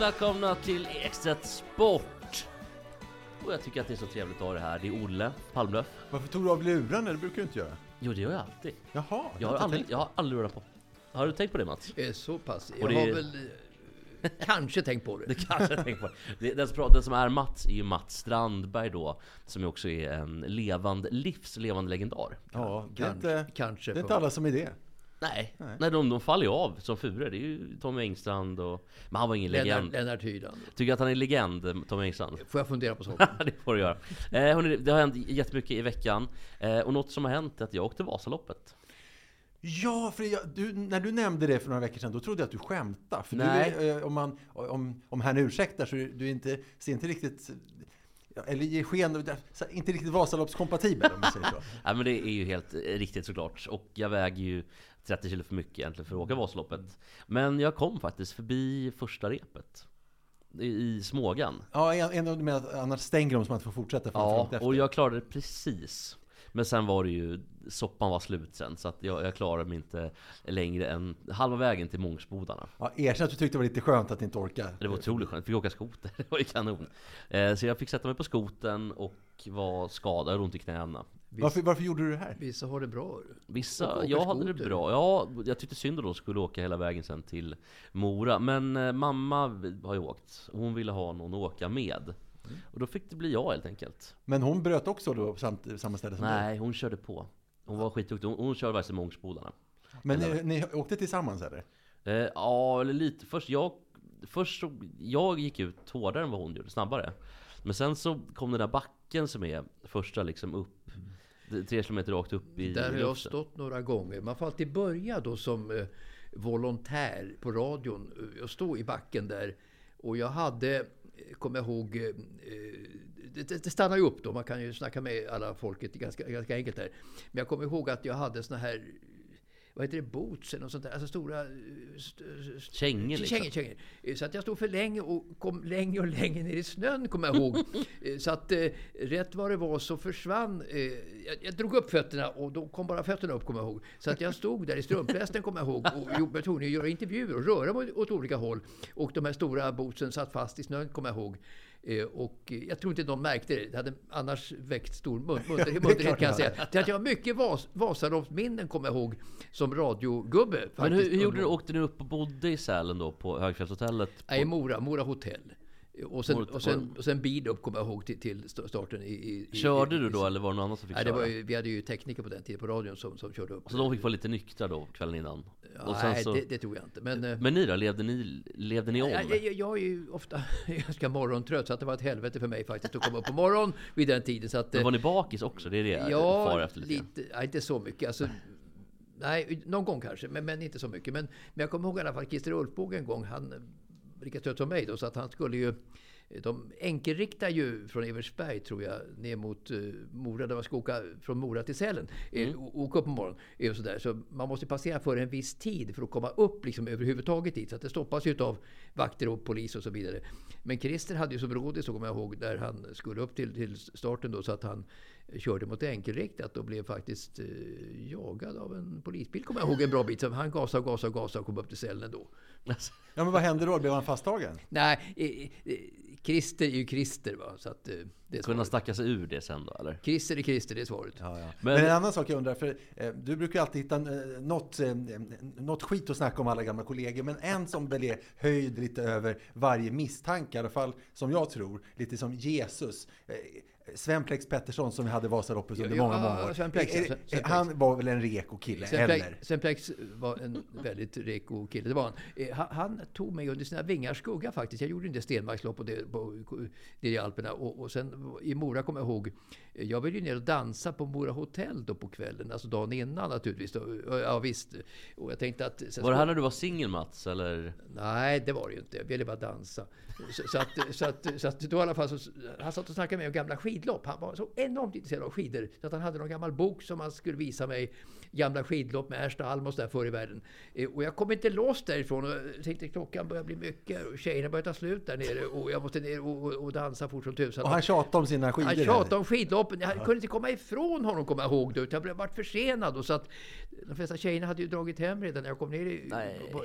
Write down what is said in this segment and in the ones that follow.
Hjärtligt välkomna till Ekstedt Sport! Och jag tycker att det är så trevligt att ha det här. Det är Olle Palmlöf. Varför tog du av lurarna? Det brukar du inte göra. Jo, det gör jag alltid. Jaha, Jag har aldrig, tänkt. jag har aldrig rullat på. Har du tänkt på det Mats? Eh, Så pass. Och Jag det- har väl eh, kanske tänkt på Det det. kanske jag tänker på. Det, den, som, pratar- den som är Mats är ju Mats Strandberg då, som ju också är en levande, livslevande legendar. Ja, det är Kanske, inte, kanske. det är inte alla som är det. Nej, Nej. de, de faller ju av som furor. Det är ju Tommy Engstrand och... Men han var ingen legend. Lennart, Lennart Hyland. Tycker att han är legend, Tommy Engstrand? Får jag fundera på saken? det får du göra. Eh, hörni, det har hänt jättemycket i veckan. Eh, och något som har hänt är att jag åkte Vasaloppet. Ja, för jag, du, när du nämnde det för några veckor sedan, då trodde jag att du skämtade. För Nej. Du, eh, om, man, om, om han ursäktar så är du inte, ser inte riktigt, eller ger sken av, inte riktigt Vasaloppskompatibel om man säger så. Nej men det är ju helt eh, riktigt såklart. Och jag väger ju 30 kilo för mycket egentligen för att åka Vasaloppet. Men jag kom faktiskt förbi första repet. I, Smågan. Ja, en av de med annars stänger de så man inte får fortsätta för Ja, efter. och jag klarade det precis. Men sen var det ju, soppan var slut sen. Så att jag, jag klarade mig inte längre än halva vägen till Mångsbodarna. Ja, erkänn att du tyckte det var lite skönt att inte orka. Det var otroligt skönt. Fick åka skoter. Det var ju kanon. Eh, så jag fick sätta mig på skoten och var skadad. Jag ont i knäna. Varför, varför gjorde du det här? Vissa har det bra. Vissa, jag hade det bra. Ja, jag tyckte synd att de skulle åka hela vägen sen till Mora. Men eh, mamma har ju åkt. Hon ville ha någon att åka med. Och då fick det bli jag helt enkelt. Men hon bröt också då på samma ställe som du? Nej, hon körde på. Hon var skitduktig. Hon, hon körde faktiskt i Mångsbodarna. Men ni, ni åkte tillsammans eller? Eh, ja, eller lite. Först, jag, först så, jag gick ut hårdare än vad hon gjorde, snabbare. Men sen så kom den där backen som är första liksom upp. Tre kilometer rakt upp i Där har jag stått några gånger. Man får alltid börja då som eh, volontär på radion eh, och stå i backen där. Och jag hade, eh, kommer jag ihåg, eh, eh, det, det, stannar ju upp då. Man kan ju snacka med alla folket ganska, ganska enkelt där. Men jag kommer ihåg att jag hade såna här vad heter det, boots eller något sånt där. Alltså stora... eh, st- st- Kängor, liksom. Kängor, kängor. Eh, Så att jag stod för länge och kom längre och längre ner i snön, kommer jag ihåg. Eh, Så att eh, rätt vad det var så försvann... Eh, jag, jag drog upp fötterna och då kom bara fötterna upp, kommer jag ihåg. Så att jag stod där i strumplästen, kommer jag ihåg, och jo- var tvungen att göra intervjuer och röra mig åt olika håll. Och de här stora bootsen satt fast i snön, kommer jag ihåg. Eh, Och jag tror inte någon märkte det. Det hade annars väckt stor mun- munter- munterhet klart kan jag säga. Det att jag har mycket Vas Vasaloppsminnen kommer jag ihåg som radiogubbe. Men faktiskt, hur, hur gjorde du? Åkte ni upp och bodde i Sälen då på Högfjällshotellet? Nej, i Mora, Mora hotell. Och sen, och sen, och sen bil upp kommer jag ihåg till, till st- starten i... i Körde i, du då eller var det någon annan som fick Nej, det köra? var ju, vi hade ju tekniker på den tiden på radion som, som körde upp. Så de fick vara lite nyktra då kvällen innan? Sen Nej, så... det, det tror jag inte. Men, eh, Men ni då? Levde ni, levde ni om? jag, jag, jag är ju ofta ganska morgontrött så att det var ett helvete för mig faktiskt att komma upp på morgonen vid den tiden. Så att, Men eh, var ni bakis också? Det är det jag Ja, far efter lite. lite, nej, inte så mycket. Alltså, nej, någon gång kanske, men, men inte så mycket. Men, men jag kommer ihåg i alla fall Christer Ulfbåge en gång. Han eh, lika trött som mig då, så att han skulle ju de enkelriktar ju från Eversberg tror jag ner mot uh, Mora. Där man ska åka från Mora till Sälen. Mm. åka upp på morgonen. Eh, och så, där. så man måste passera för en viss tid för att komma upp liksom, överhuvudtaget dit. Så att det stoppas ju av vakter och polis och så vidare. Men Christer hade ju som råd, så kommer jag ihåg, där han skulle upp till, till starten då, så att han körde mot enkelriktat och blev faktiskt eh, jagad av en polisbil, kommer jag ihåg en bra bit. Så han gasade och gasade och gasade och kom upp till Sälen då. Ja, men vad hände då? Blev han fasttagen? Nej, eh, eh, Christer är ju Christer va. Så att, eh, det är Kunna stacka sig ur det sen då eller? Christer är Christer, det är svaret. Ja, ja. Men- Men, en annan sak jag undrar, för eh, du brukar alltid hitta eh, något, eh, något skit att snacka om alla gamla kollegor, men en som väl är höjd lite över varje misstanke, i alla fall som jag tror, lite som Jesus. Sven Plex Pettersson som vi hade i Vasaloppet under Ja, många, många år. Sven Plex, ja, Är- är- Sven- Sven Plex. han var väl en reko kille, Sven eller? Plex, Sven Plex var en väldigt reko kille, det var han. Eh, han. Tog mig under sina vingars skugga faktiskt. Jag gjorde inte stenmarkslopp och det, på, det i Alperna. Och, och sen i Mora kommer jag ihåg, eh, jag ville ju ner och dansa på Mora hotell då på kvällen, alltså dagen innan naturligtvis. Då. Ja visst. Och jag tänkte att... sen Var det här när du var singel Mats eller? Nej, det var det ju inte. Jag ville bara dansa. Så, så, att, så, att, så att då i alla fall så, han satt och snackade med mig om gamla skidlopp. Han var så enormt intresserad av skidor. Så att han hade någon gammal bok som han skulle visa mig. Gamla skidlopp med Ersta Almos där förr i världen. Eh, Och jag kom inte loss därifrån. Och tänkte klockan börjar bli mycket. Och tjejerna börjar ta slut där nere. Och jag måste ner och, och, och dansa fort som tusan. Och han tjatade om sina skidor. Han tjatade om skidloppen. Jag kunde inte komma ifrån honom, kommer jag ihåg. Då, utan jag blev varit försenad. Och så att de flesta tjejerna hade ju dragit hem redan när jag kom ner i, på,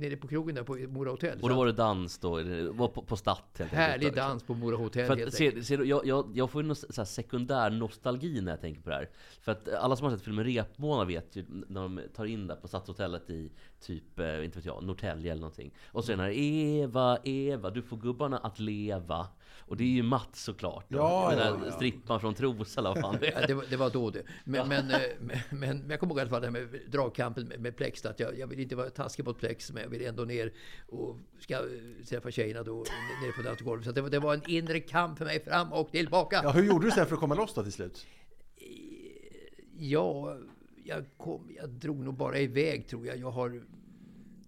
nere på krogen där på Mora hotell. Och Så då var det dans då? Var på, på Statt helt Härlig dans på Mora hotell För att, ser, du, jag, jag, jag får ju någon så här sekundär nostalgi när jag tänker på det här. För att alla som har sett filmen Repmånad vet ju när de tar in där på Stadshotellet i typ, eh, inte vet jag, Norrtälje eller någonting. Och så är det här Eva, Eva, du får gubbarna att leva. Och det är ju Mats såklart. då. Ja, Den ja, där ja. strippan från Trosa eller vad fan det Ja, är. det, var, det var då det. Men, men, eh, men, men, men jag kommer ihåg i alla fall det här med dragkampen med, med Plex. Att jag, jag vill inte vara taskig mot Plex, men jag vill ändå ner och ska eh, träffa tjejerna då nere på dansgolvet. Så det, var- det var en inre kamp för mig fram och tillbaka. Ja, hur gjorde du sen för att komma loss då till slut? Ja, jag, kom, jag drog nog bara iväg tror jag. Jag har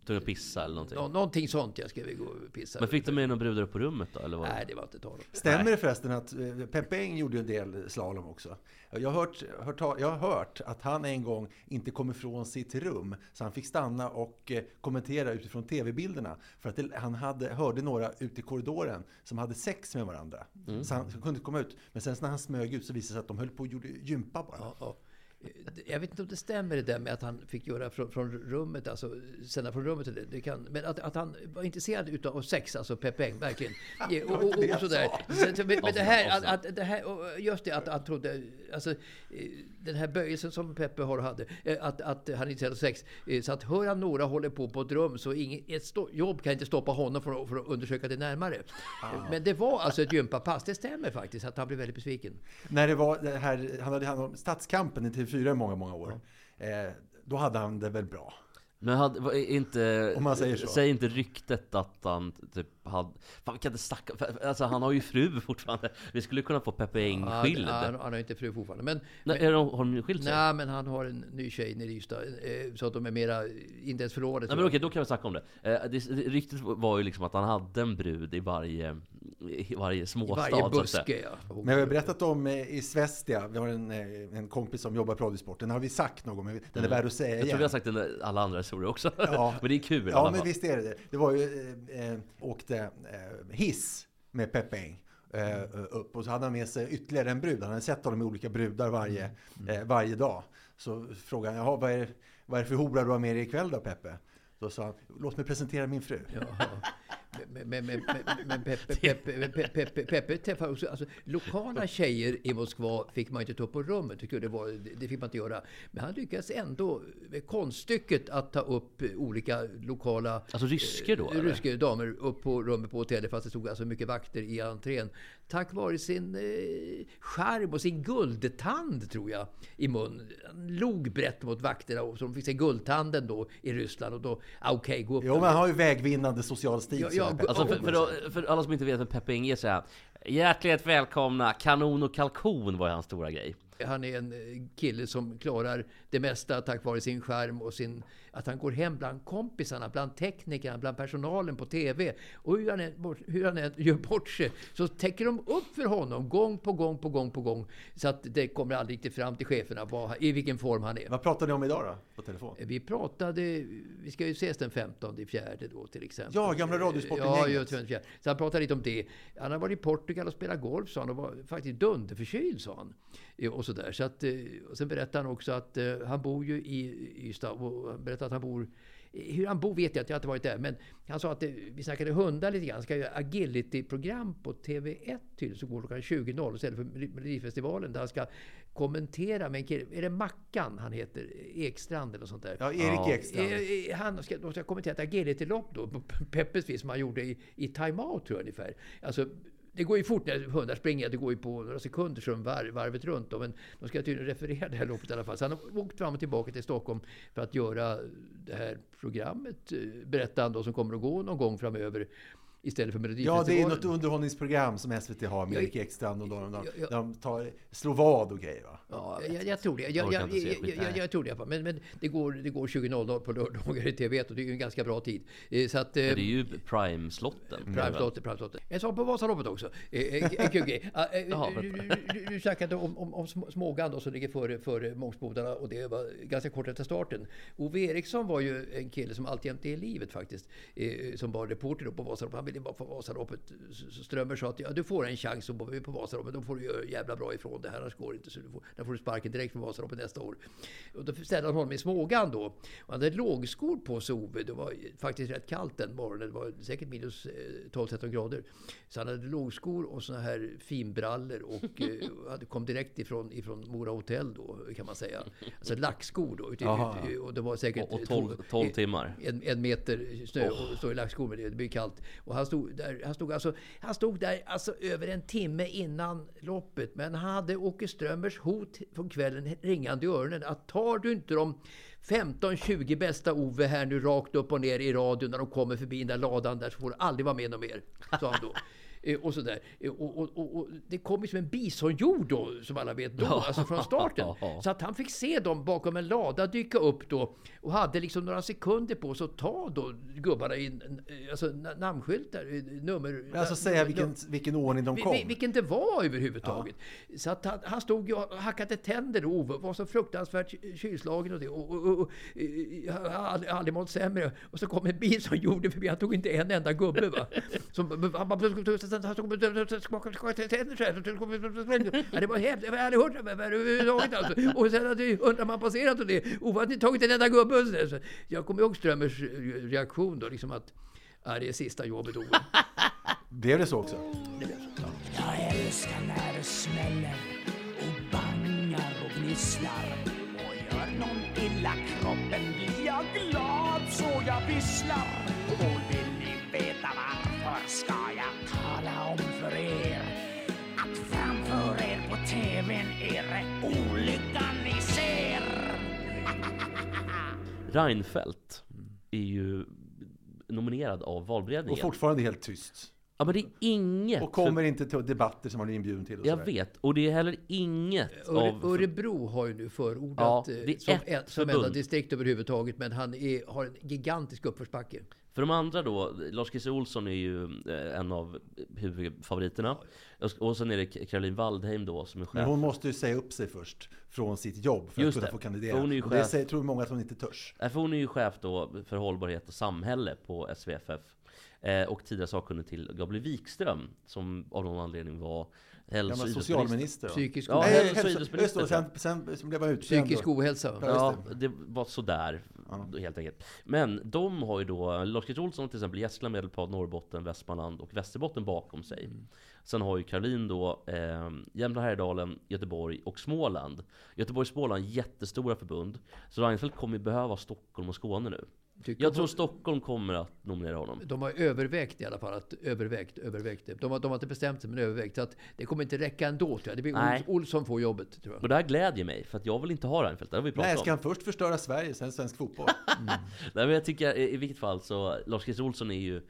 Tog och pissa eller någonting. nå, någonting sånt jag ska vi gå och pissa. Men fick du med några brudar upp på rummet då? Eller vad? Nej, det var inte tal om. Stämmer det förresten att eh, Peppe Eng gjorde en del slalom också? Jag har, hört, hört, jag har hört att han en gång inte kom ifrån sitt rum, så han fick stanna och eh, kommentera utifrån tv-bilderna. För att det, han hade, hörde några ute i korridoren som hade sex med varandra. Så han kunde inte komma ut. Men sen när han smög ut så visade det sig att de höll på och gjorde gympa bara. Ja, ja. Jag vet inte om det stämmer det där med att han fick göra från, från rummet, alltså sända från rummet. Det, det kan, men att, att han var intresserad utav sex, alltså Peppe Eng, verkligen. Och, och, och, och sådär. Så, så, men, men det här, att, att, det här, och just det att han trodde, alltså eh, den här böjelsen som Peppe har hade, eh, att, att han är intresserad av sex. eh, Så att hör han några håller på på ett rum så ingen, ett jobb kan inte stoppa honom från, att- från att undersöka det närmare. Men det var alltså ett gympapass, det stämmer faktiskt, att han blev väldigt besviken. När det var det här, han hade hand om Stadskampen i TV4 i många, många år. Eh, då hade han det väl bra. Men hade, inte, Om man säger så. Säg inte ryktet att han typ hade... Fan vi kan inte snacka... Alltså han har ju fru fortfarande. Vi skulle kunna få Peppe Eng Han, skild. han, han har inte fru fortfarande. Men, Nej, är de, har de skilt sig? Nej, men han har en ny tjej nere i Ystad. eh, Så att de är mera, inte ens förlovade. Nej men okej, då kan vi snacka om det. Eh, det. Ryktet var ju liksom att han hade en brud i varje, i varje I småstad. varje så att säga. buske, ja. Men jag har berättat om eh, i Svestia, vi har en, en kompis som jobbar på Radiosporten. Den har vi sagt någon gång, men den är värd att säga Mm. Jag tror igen. vi har sagt den i alla andra historier också. Ja. men det är kul i Ja, men visst är det det. Det var ju, eh, åkte hiss med Peppe Eng. Eh, upp och så hade han med sig ytterligare en brud. Han hade sett honom med olika brudar varje, Mm. eh, varje dag. Så frågade han, vad är, vad är det för hora du har med dig ikväll då Peppe? Då sa han, låt mig presentera min fru. Ja. Men, Peppe, träffade också, alltså, lokala tjejer i Moskva fick man inte ta upp på rummet. Det, var, det fick man inte göra. Men han lyckades ändå med konststycket att ta upp olika lokala Alltså rysker då? eh, ryska damer upp på rummet på hotellet fast det stod alltså mycket vakter i entrén. Tack vare sin eh, charm och sin guldtand tror jag i mun. Han log brett mot vakterna och så de fick se guldtanden då i Ryssland och då, ah, okej, gå upp. Jo, men han har ju vägvinnande social stil. Ja, ja. Alltså för, för, för alla som inte vet vem Peppe Eng är så här. Hjärtligt välkomna, kanon och kalkon var hans stora grej. Han är en eh, kille som klarar det mesta tack vare sin skärm och sin, att han går hem bland kompisarna, bland teknikerna, bland personalen på TV. Och hur han, bort- hur han än gör bort sig så täcker de upp för honom gång på gång på gång på gång. Så att det kommer aldrig riktigt fram till cheferna vad, i vilken form han är. Vad pratar ni om idag då, på telefon? Vi pratade, vi ska ju ses den 15 i fjärde då till exempel. Ja, gamla Radiosporten-gänget. Ja, just det, fjärde. Så han pratade lite om det. Han har varit i Portugal och spelat golf sa han och var faktiskt dunderförkyld sa han. Eh, Och sådär. Så att, eh, och sen berättade han också att eh, han bor ju i Ystad och han berättade att han bor Hur han bor vet jag inte, jag har inte varit där. Men han sa att det, vi snackade hundar lite grann. Ska göra agility-program på TV1 till så går klockan 20.00 istället för Melodifestivalen. Där han ska kommentera med en kille. Är det Mackan han heter? Ekstrand eller sånt där. Ja, Erik Ja. Ekstrand. Eh, eh, Han ska, de ska kommentera ett agilitylopp då, på Peppes vis, som han gjorde i, i time-out tror jag ungefär. Alltså, det går ju fort när hundar springer, det går ju på några sekunder som varv, varvet runt. Då, men de ska tydligen referera det här loppet i alla fall. Så han har åkt fram och tillbaka till Stockholm för att göra det här programmet, eh, berättande berättar han då, som kommer att gå någon gång framöver. Istället för Ja, Melodifestivalen. det är något underhållningsprogram som SVT har med Ja, Erik Ekstrand och de, de, ja, ja. de tar slår vad och grejer va? Ja, jag, jag tror det. Jag, jag, jag, jag, jag, jag tror det i alla fall. Men, men det går, det går 20.00 på lördagar i TV1 och det är ju en ganska bra tid. Eh, Så att, eh, Det är ju prime-slotten. Prime-slotten, Prime-slotten. En sak på Vasaloppet också. Eh, eh, En kul grej. Ah, du- du- snackade om, om, om Sm- Smågan då, som ligger före, före Mångsbodarna och det var ganska kort efter starten. Ove Eriksson var ju en kille som alltjämt är i livet faktiskt. Som var reporter då på Vasaloppet. Ville bara få Vasaloppet. Så Strömmer sa att ja, du får en chans att vara på Vasaloppet. Då får du göra jävla bra ifrån det här. Annars går det inte. Så du får, där får du sparken direkt från Vasaloppet nästa år. Och då ställde han honom i Smågan då. Och han hade lågskor på sig Ove. Det var faktiskt rätt kallt den morgonen. Det var säkert minus eh, 12-13 grader. Så han hade lågskor och såna här finbrallor och eh, hade kom direkt ifrån, ifrån Mora hotell då kan man säga. Alltså lackskor då. Ute, och det var säkert Och, och 12, 12 timmar. en, en meter snö och stå i lackskor det. Det blir kallt. Och han stod där, han stod alltså, han stod där alltså över en timme innan loppet. Men han hade Åke Strömmers hot från kvällen ringande i öronen. Att tar du inte de 15-20 bästa Ove här nu rakt upp och ner i radion när de kommer förbi den där ladan där så får du aldrig vara med om mer. Sa han då. Eh, Och sådär. Eh, Och, och, och, och det kom ju som en bisonjord då, som alla vet, då, alltså från starten. Ja. Så att han fick se dem bakom en lada dyka upp då och hade liksom några sekunder på sig att ta då gubbarna i en- alltså, na- namnskyltar, eh, nummer... Alltså säga vilken, vilken ordning de kom. vi- Vilken det var överhuvudtaget. Så att han, han stod ju och hackade tänder och var så fruktansvärt ky- kylslagen och det. Och, och, och, eh, aldrig, aldrig mått sämre. Och så kom en bil som gjorde förbi. Han tog inte en enda gubbe. Va? Som, han bara så Det var hemskt. Jag hade aldrig hört det överhuvudtaget. Alltså. Och sen hade undrar man passerat och det. Inte tagit en enda gubbe. Så. Så jag kommer ihåg Strömmers reaktion då. Liksom att Ja, det är sista jobbet Ove. Blev det så också? Jag älskar när det smäller och bangar och gnisslar och gör någon illa kroppen blir jag glad så jag visslar. Och vill ni veta varför ska jag tala om för er att framför er på TVn är det olyckan ni ser. Reinfeldt är ju nominerad av Och valberedningen. fortfarande helt tyst. Ja men det är inget... Och kommer inte till debatter som han är inbjuden till. Och Jag sådär. vet, och det är heller inget Öre, av... Örebro har ju nu förordat Ja, eh, det är som, ett som enda distrikt överhuvudtaget. Men han är, har en gigantisk uppförsbacke. För de andra då, Lars-Christer Olsson är ju eh, en av huvudfavoriterna. Och sen är det Caroline Waldheim då som är chef. Men hon måste ju säga upp sig först från sitt jobb för Just att kunna det. få kandidera. Hon är ju och det chef. säger, tror många att hon inte törs. Nej, för hon är ju chef då för hållbarhet och samhälle på SVFF. Eh, och tidigare sakkunnig till Gabriel Wikström, som av någon anledning var Gammal socialminister. Psykisk, Ja. Nej, hälso- och idrottsminister, det, sen, sen så blev han utbränd. psykisk ohälsa. Ja, Ja, just det var sådär. Helt enkelt. Men de har ju då, Lars-Christer Olsson till exempel, Gästrikland, Medelpad, Norrbotten, Västmanland och Västerbotten bakom sig. Mm. Sen har ju Caroline då eh, Jämtland, Härjedalen, Göteborg och Småland. Göteborg och Småland, jättestora förbund. Så Reinfeldt kommer ju behöva Stockholm och Skåne nu. Tycker Jag tror Stockholm kommer att nominera honom. De har övervägt i alla fall. Att övervägt, övervägt. De har, de har inte bestämt sig men övervägt. Så att det kommer inte räcka ändå tror jag. Det blir Nej. Olsson får jobbet tror jag. Och det här glädjer mig, för att jag vill inte ha Reinfeldt. Det har vi pratat Nej, om. ska han först förstöra Sverige, sen svensk fotboll? Nej, men jag tycker i, i vilket fall så, Lars-Christer Olsson är ju,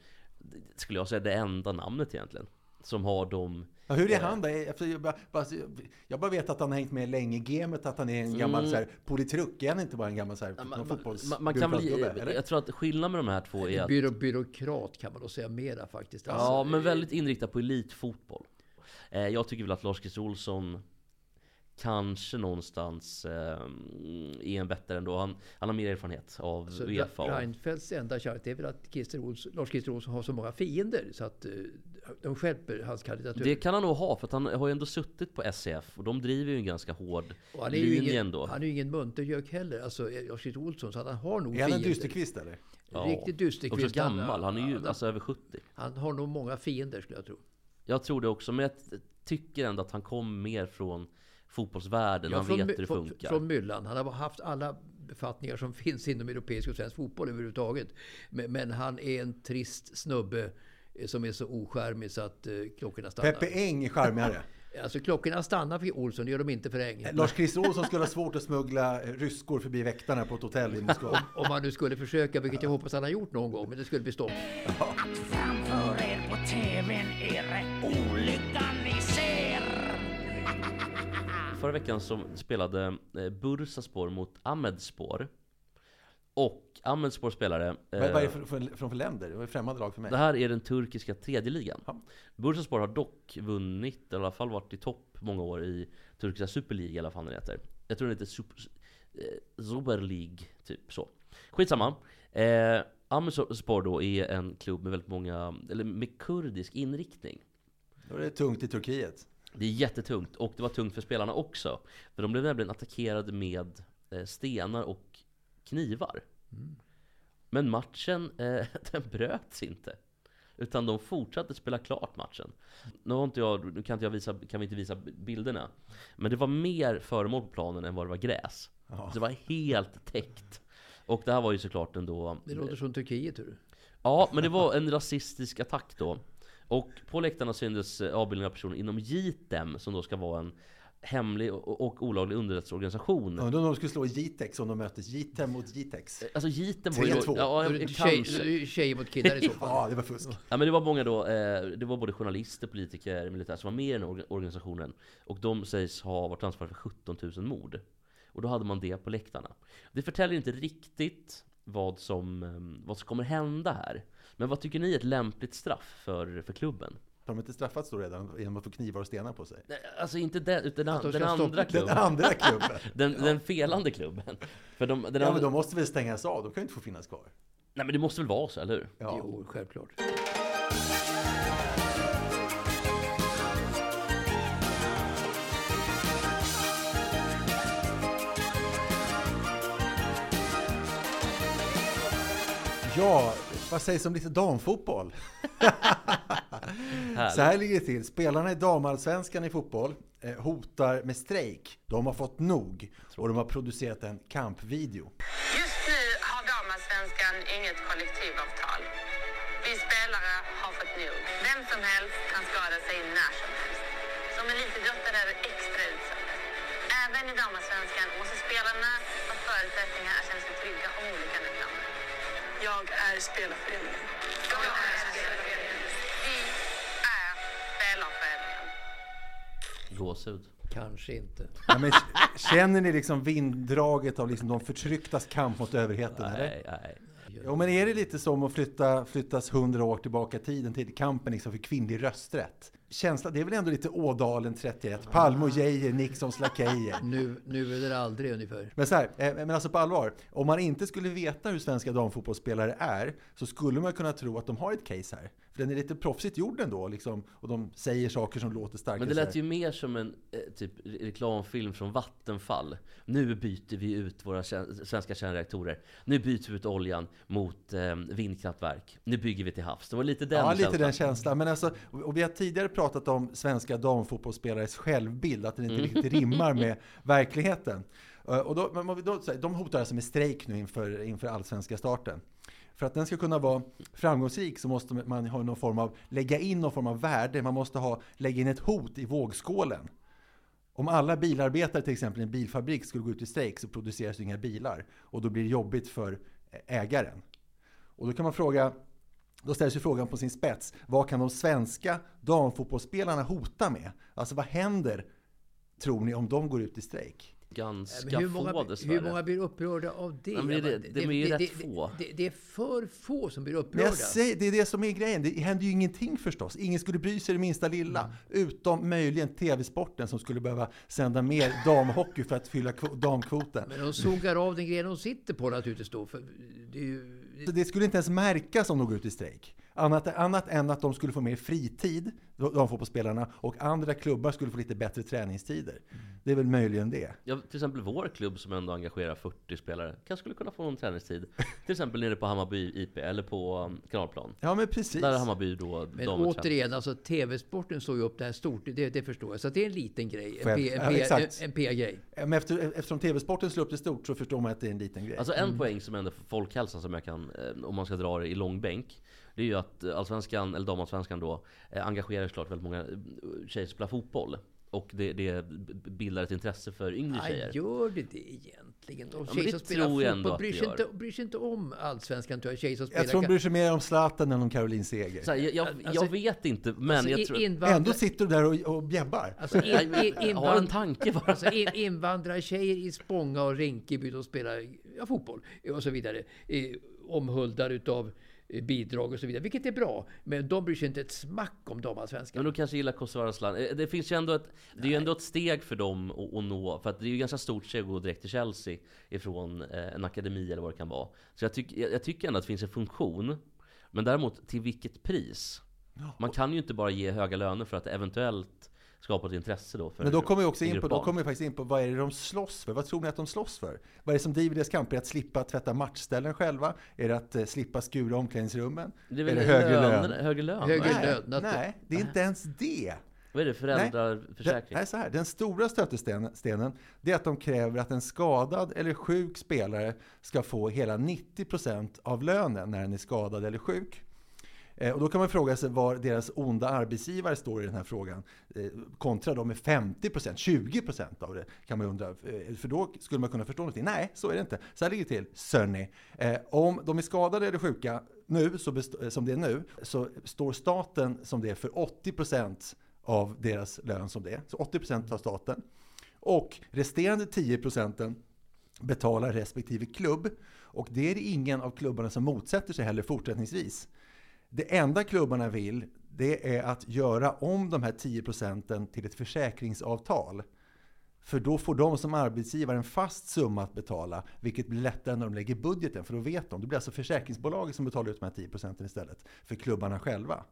skulle jag säga, det enda namnet egentligen. Som har de... Ja, hur är han då? Efter- Jag bara, jag bara vet att han har hängt med länge i gamet, att han är en gammal så här, politruck. Är han inte bara en gammal så här, Mm. Man, fotbolls man, man kan väl, byråkratgubbe, eller? jag tror att skillnaden med de här två är att, Byrå, byråkrat kan man då säga mera faktiskt. Alltså, ja, men väldigt inriktad på elitfotboll. Eh, jag tycker väl att Lars-Christer Olsson kanske någonstans eh, är en bättre ändå. Han, han har mer erfarenhet av Så Uefa. Reinfeldts enda det är väl att Christer Olsson, har så många fiender så att eh, De skärper hans kandidatur. Det kan han nog ha, för att han har ju ändå suttit på SCF och de driver ju en ganska hård Och han är ju linje ingen, ändå. han är ju ingen muntergök heller, alltså Lars-Christer Olsson, så att han har nog Är han en dysterkvist eller? Riktigt dysterkvist. Också gammal, han är ju han, alltså över 70. han har nog många fiender skulle jag tro. Jag tror det också, men jag tycker ändå att han kom mer från fotbollsvärlden. han från, vet hur det funkar. från myllan. Han har haft alla befattningar som finns inom europeisk och svensk fotboll överhuvudtaget. Men, men han är en trist snubbe som är så oskärmig så att eh, klockorna stannar. Peppe Eng är charmigare. Alltså klockorna stannar för Olsson, det gör de inte för Eng. Lars-Christer Olsson skulle ha svårt att smuggla eh, ryskor förbi väktarna på ett hotell i Moskva. Om han nu skulle försöka, vilket jag hoppas han har gjort någon gång, men det skulle bli stopp. Framför er på TVn är det olyckan ni ser. Förra veckan så spelade eh, Bursaspor mot Ahmedspor. Och Ahmedspor spelare... eh, Vad vad är det för, för, för, för länder? Det var främmande lag för mig. Det här är den turkiska tredje ligan. Ja. Bursaspor har dock vunnit, eller i alla fall varit i topp många år i turkiska Super i alla fall den heter. Jag tror den heter Super, eh, Super League, typ så. Skitsamma. Eh, Ahmedspor då är en klubb med väldigt många, eller med kurdisk inriktning. Då är det tungt i Turkiet. Det är jättetungt och det var tungt för spelarna också. För de blev nämligen attackerade med eh, stenar och knivar. Men matchen, eh, den bröts inte. Utan de fortsatte spela klart matchen. Nu, har inte jag, nu kan, inte jag visa, kan vi inte visa bilderna. Men det var mer föremål på planen än vad det var gräs. Så det var helt täckt. Och det här var ju såklart ändå... Det låter som Turkiet, hur? Ja, men det var en rasistisk attack då. Och på läktarna syntes eh, avbildningar av personer inom JITEM, som då ska vara en hemlig och, och olaglig underrättelseorganisation. Undrar om de skulle slå Jitex om de möttes. Jitem mot Jitex. Alltså JITEM var ju då... 3-2. Ja, kanske. tjej, tjejer mot killar i så fall. Ja, det var fusk. Ja men det var många då, eh, det var både journalister, politiker, militärer som var med i den här orga- organisationen. Och de sägs ha varit ansvariga för 17 000 mord. Och då hade man det på läktarna. Det förtäljer inte riktigt vad som, eh, vad som kommer hända här. Men vad tycker ni är ett lämpligt straff för, för klubben? Har de inte straffats då redan genom att få knivar och stenar på sig? Nej, Alltså inte den, utan de den, den andra Den klubben. andra klubben. Den, den felande klubben. För de, den Ja, men de måste väl stängas av? De kan ju inte få finnas kvar. Nej men det måste väl vara så, eller hur? Ja. Jo, självklart. Ja, vad sägs om lite damfotboll? Så här ligger det till. Spelarna i damallsvenskan i fotboll eh, hotar med strejk. De har fått nog och de har producerat en kampvideo. Just nu har damallsvenskan inget kollektivavtal. Vi spelare har fått nog. Vem som helst kan skada sig när som helst. Som elitidrottare är vi extra utsatta. Även i damallsvenskan måste spelarna ha förutsättningar att känna sig trygga om olyckan är framme. Jag är spelarföreningen. Gåshud. Kanske inte. Ja, men känner ni liksom vinddraget av liksom de förtrycktas kamp mot överheten? Eller? Nej, nej. Jo, men är det lite som att flytta, flyttas hundra år tillbaka i tiden till kampen liksom för kvinnlig rösträtt? Känsla, det är väl ändå lite Ådalen 31, Palme och Geijer, Nixons lakejer. Nu, nu eller aldrig ungefär. Men så här, eh, men alltså på allvar. Om man inte skulle veta hur svenska damfotbollsspelare är så skulle man kunna tro att de har ett case här. Den är lite proffsigt gjord ändå liksom, och de säger saker som låter starka. Men det lät ju mer som en eh, typ reklamfilm från Vattenfall. Nu byter vi ut våra svenska kärnreaktorer. Nu byter vi ut oljan mot eh, vindkraftverk. Nu bygger vi till havs. Det var lite den Ja, lite känslan. den känslan. Men alltså, och vi har tidigare pratat om svenska damfotbollsspelares självbild, att den inte riktigt rimmar med verkligheten. Eh, Och då, då, de hotar alltså med strejk nu inför, inför allsvenska starten. För att den ska kunna vara framgångsrik så måste man ha någon form av, lägga in någon form av värde. Man måste ha, lägga in ett hot i vågskålen. Om alla bilarbetare till exempel i en bilfabrik skulle gå ut i strejk så produceras det inga bilar. Och då blir det jobbigt för ägaren. Och då kan man fråga, då ställs ju frågan på sin spets. Vad kan de svenska damfotbollsspelarna hota med? Alltså vad händer, tror ni, om de går ut i strejk? Ganska hur, få många, dessvärre. hur många blir upprörda av det? Men det är det. De är ju rätt få. Det, det är för få som blir upprörda. jag säger, det är det som är grejen. Det händer ju ingenting förstås. Ingen skulle bry sig det minsta lilla. Utom möjligen TV-sporten som skulle behöva sända mer damhockey för att fylla kvo- damkvoten. Men de sågar av den gren de sitter på naturligtvis då. För det är ju, Så det skulle inte ens märkas om de går ut i strejk. Annat, annat än att de skulle få mer fritid, de fotbollsspelarna, och andra klubbar skulle få lite bättre träningstider. Det är väl möjligen det. Ja, till exempel vår klubb som ändå engagerar 40 spelare kanske skulle kunna få någon träningstid. till exempel nere på Hammarby IP eller på um, Kanalplan. Ja, men precis. Där är Hammarby då Men återigen, alltså TV-sporten slår ju upp det här stort. Det, det förstår jag. Så det är en liten grej. En, P- en, ja, P- exakt. en, en PR-grej. Men efter, eftersom TV-sporten slår upp det stort så förstår man att det är en liten grej. Alltså en poäng som ändå för folkhälsan som jag kan, eh, om man ska dra det i långbänk Det är ju att eh, allsvenskan, eller damallsvenskan då, eh, engagerar såklart väldigt många eh, tjejer som spelar fotboll Och det, det bildar ett intresse för yngre Ja, tjejer gör det det egentligen? De tjejer det som spelar fotboll bryr det sig, inte, bryr sig inte om allsvenskan, tror jag. Tjejer som spelar... jag tror de bryr sig mer om Zlatan än om Caroline Seger. så här, jag, jag, Alltså- jag vet inte, men Alltså, jag tror... invandra- Ändå sitter du där och, och bjäbbar. Alltså, in, in, jag har en tanke bara. alltså in, invandrartjejer i Spånga och Rinkeby som spelar ja, fotboll och så vidare. Eh, omhuldar utav eh, bidrag och så vidare, vilket är bra. Men de bryr sig inte ett smack om damallsvenskan. Men de kanske gillar Kosovare. Eh, Det finns ju ändå ett, det är ju ändå ett steg för dem att, att nå, för att det är ju ganska stort steg att gå direkt till Chelsea ifrån eh, en akademi eller vad det kan vara. Så jag, tyck, jag, jag tycker ändå att det finns en funktion. Men däremot, till vilket pris? Man kan ju inte bara ge höga löner för att eventuellt skapar ett intresse då för Men då kommer vi också in på, då kommer vi faktiskt in på vad är det de slåss för? Vad tror ni att de slåss för? Vad är det som driver deras kamp? Är det att slippa tvätta matchställen själva? Är det att eh, slippa skura omklädningsrummen? Det är väl det högre löner- lön? Högre lön? Högre nej. lön. Natur- Nej, det är inte ens det. Vad är det? Den, Föräldraförsäkring? nej, så här. Den stora stötestenen det är att de kräver att en skadad eller sjuk spelare ska få hela 90% av lönen när den är skadad eller sjuk. Eh, och då kan man fråga sig var deras onda arbetsgivare står i den här frågan. Eh, kontra dem med 50 procent, 20 procent av det kan man undra. Eh, för då skulle man kunna förstå någonting. Nej, så är det inte. Så här ligger det till, Sunny. Om de är skadade eller sjuka nu, så som det är nu, så står staten som det är för 80 procent av deras lön som det är. Så 80 procent tar staten. Och resterande 10 procenten betalar respektive klubb. Och det är det ingen av klubbarna som motsätter sig heller fortsättningsvis. Det enda klubbarna vill, det är att göra om de här 10 procenten till ett försäkringsavtal. För då får de som arbetsgivare en fast summa att betala, vilket blir lättare när de lägger budgeten, för då vet de. Det blir alltså försäkringsbolaget som betalar ut de här 10 procenten istället, för klubbarna själva.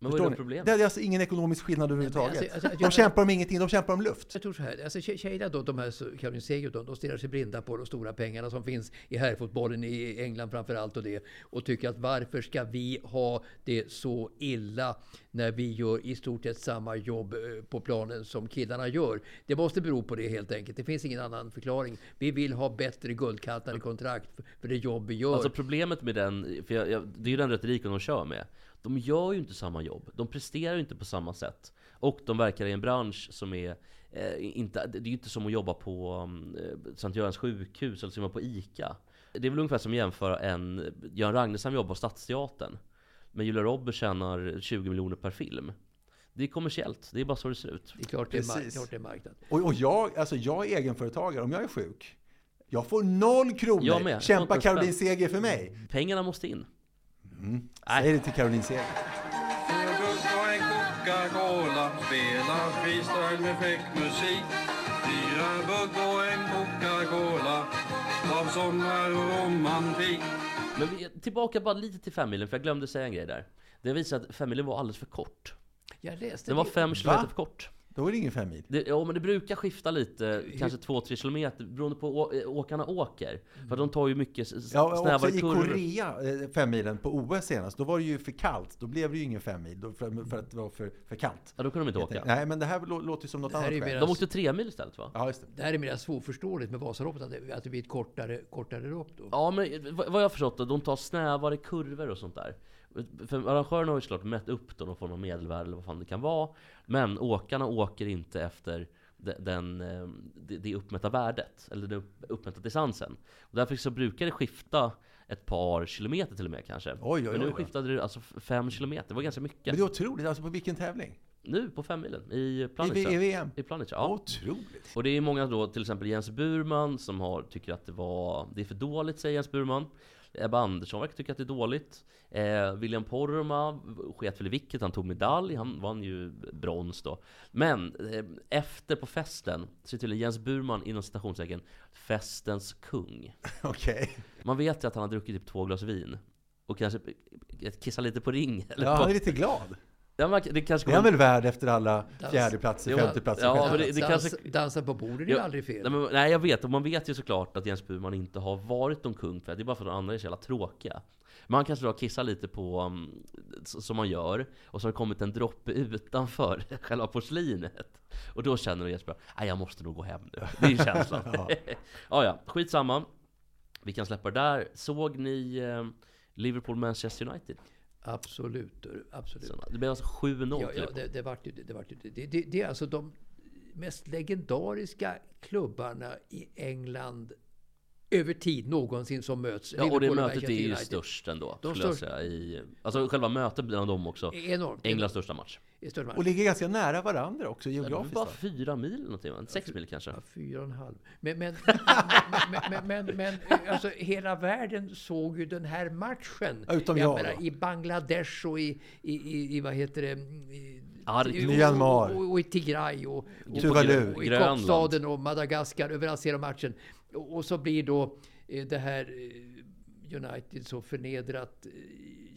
Men vad är då problemet? Det är alltså ingen ekonomisk skillnad överhuvudtaget. alltså, alltså, de kämpar om ingenting, de kämpar om luft. Jag tror så här, alltså tje- tjejerna då, de här Caroline Seger, de, de stirrar sig blinda på de stora pengarna som finns i herrfotbollen i England framför allt och det. Och tycker att varför ska vi ha det så illa när vi gör i stort sett samma jobb eh, på planen som killarna gör? Det måste bero på det helt enkelt. Det finns ingen annan förklaring. Vi vill ha bättre guldkantade kontrakt för- för det jobb vi gör. Alltså problemet med den, för jag, jag, det är ju den retoriken de kör med. De gör ju inte samma jobb. De presterar ju inte på samma sätt. Och de verkar i en bransch som är eh, inte, det är ju inte som att jobba på um, eh, Sankt Görans sjukhus eller som att jobba på ICA. Det är väl ungefär som att jämföra en Göran Ragnarsson jobbar på Stadsteatern. Men Julia Roberts tjänar 20 miljoner per film. Det är kommersiellt, det är bara så det ser ut. det är klart det är, mar- Precis. klart det är marknad. Och, och jag, alltså jag är egenföretagare, om jag är sjuk, jag får noll kronor. Jag med. Kämpa Caroline. Seger för mig. Pengarna måste in. Säg det till Caroline Seger. Fyra och en Coca-Cola Spelar freestyle med fräck musik Fyra bugg och en Coca-Cola Av sommar och romantik Men vi, tillbaka bara lite till femmilen, för jag glömde säga en grej där. Det visar att femmilen var alldeles för kort. Jag läste Den var fem kilometer för kort. Då är det ingen femmil. Det, ja men det brukar skifta lite, kanske 2-3 kilometer beroende på å, äh, åkarna åker. För de tar ju mycket Ja, snävare i kurvor. Korea, eh, femmilen på OS senast, då var det ju för kallt. Då blev det ju ingen femmil, för, för att det var för, för kallt. Ja, då kunde de inte åka. Nej, men det här lå- låter ju som något annat är ju skäl. mera- De åkte tre mil istället va? Ja, just det. Det här är mer svårförståeligt med Vasaloppet, att det, att det blir ett kortare, kortare lopp då. Ja men vad vad jag har förstått då, de tar snävare kurvor och sånt där. För arrangörerna har ju såklart mätt upp då någon form av medelvärde eller vad fan det kan vara. Men åkarna åker inte efter de- den, eh, det, det uppmätta värdet, eller den upp- uppmätta distansen. Och därför så brukar det skifta ett par kilometer till och med kanske. Oj, oj, Men oj nu då. skiftade det alltså fem kilometer, det var ganska mycket. Men det är otroligt, alltså på vilken tävling? Nu på femmilen, i I, Planica. I VM? I Planica, ja. Otroligt. Och det är många då, till exempel Jens Burman, som har, tycker att det var Det är för dåligt, säger Jens Burman Ebba Andersson verkar tycka att det är dåligt eh, William Poromaa sket väl i vilket, han tog medalj, han vann ju brons då Men eh, efter på festen, så till Jens Burman inom citationstecken Festens kung Okej. Man vet ju att han har druckit typ två glas vin och kanske kissa lite på ring. Eller Ja, på, han är lite glad. Ja, man, det kanske Det är han väl värd efter alla fjärdeplatser, femteplatser, ja, men det- det Dans, kanske- Dansa på bordet är ju Ja, aldrig fel. Nej, men, nej jag vet, och man vet ju såklart att Jens Burman inte har varit någon kung för det är bara för att de andra är så jävla tråkiga. Man kanske då kissar lite på, um, s- som man gör, och så har det kommit en droppe utanför själva porslinet. Och då känner du Jesper, nej jag måste nog gå hem nu. Det är ju känslan. ja. ja, skitsamma. Vi kan släppa det där. Såg ni eh, Liverpool-Manchester United? Absolut, absolut. Så Det blev alltså 7-0 Ja, ja, Liverpool. det, det, vart ju, det, vart ju, det, det, det är alltså de mest legendariska klubbarna i England över tid någonsin som möts. Ja, och det mötet är ju störst ändå, De största-. I, alltså själva mötet bland dem också. Enormt. Englands största match. I match. Och ligger ganska nära varandra också geografiskt. bara fyra mil någonting, va? sex mil kanske? Ja, fyra och en halv. Men, men, men, men, men, men alltså, hela världen såg ju den här matchen. Utom jag. I Bangladesh och i, i, i, i vad heter det? Myanmar. Och, och i Tigray och, och, Tuvalu. och i. Kapstaden och Madagaskar. Överallt ser de matchen. Och, och så blir då eh, det här eh, United så förnedrat.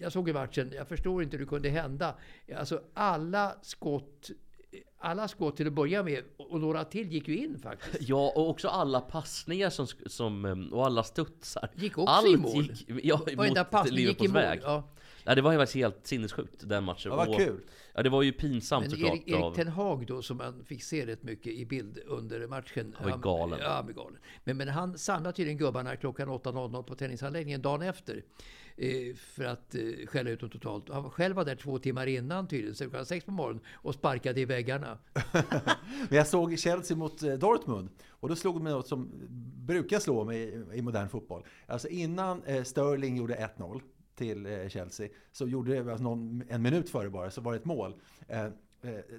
Eh, Jag såg ju matchen. Jag förstår inte hur det kunde hända. Alltså alla skott alla skott till att börja med och några till gick ju in faktiskt. Ja, och också alla passningar som, som, um, och alla studsar. Gick också Allt i mål. Gick, ja, Varenda passning gick i mål. väg. Ja. Ja, det var ju faktiskt helt sinnessjukt den matchen. Ja, vad Och- kul. Ja, det var ju pinsamt Men såklart. Erik, Erik Ten Hag då, som man fick se rätt mycket i bild under matchen. Han var galen. Ja, han var galen. Men, men han samlade tydligen gubbarna klockan 8.00 på tennisanläggningen dagen efter. Eh, för att eh, skälla ut dem totalt. Han själv var där två timmar innan tydligen, så klockan sex på morgonen och sparkade i väggarna. Men jag såg Chelsea mot eh, Dortmund och då slog mig något som brukar slå mig i, modern fotboll. Alltså innan Sterling gjorde 1-0 till Chelsea så gjorde det alltså någon, en minut före bara så var det ett mål.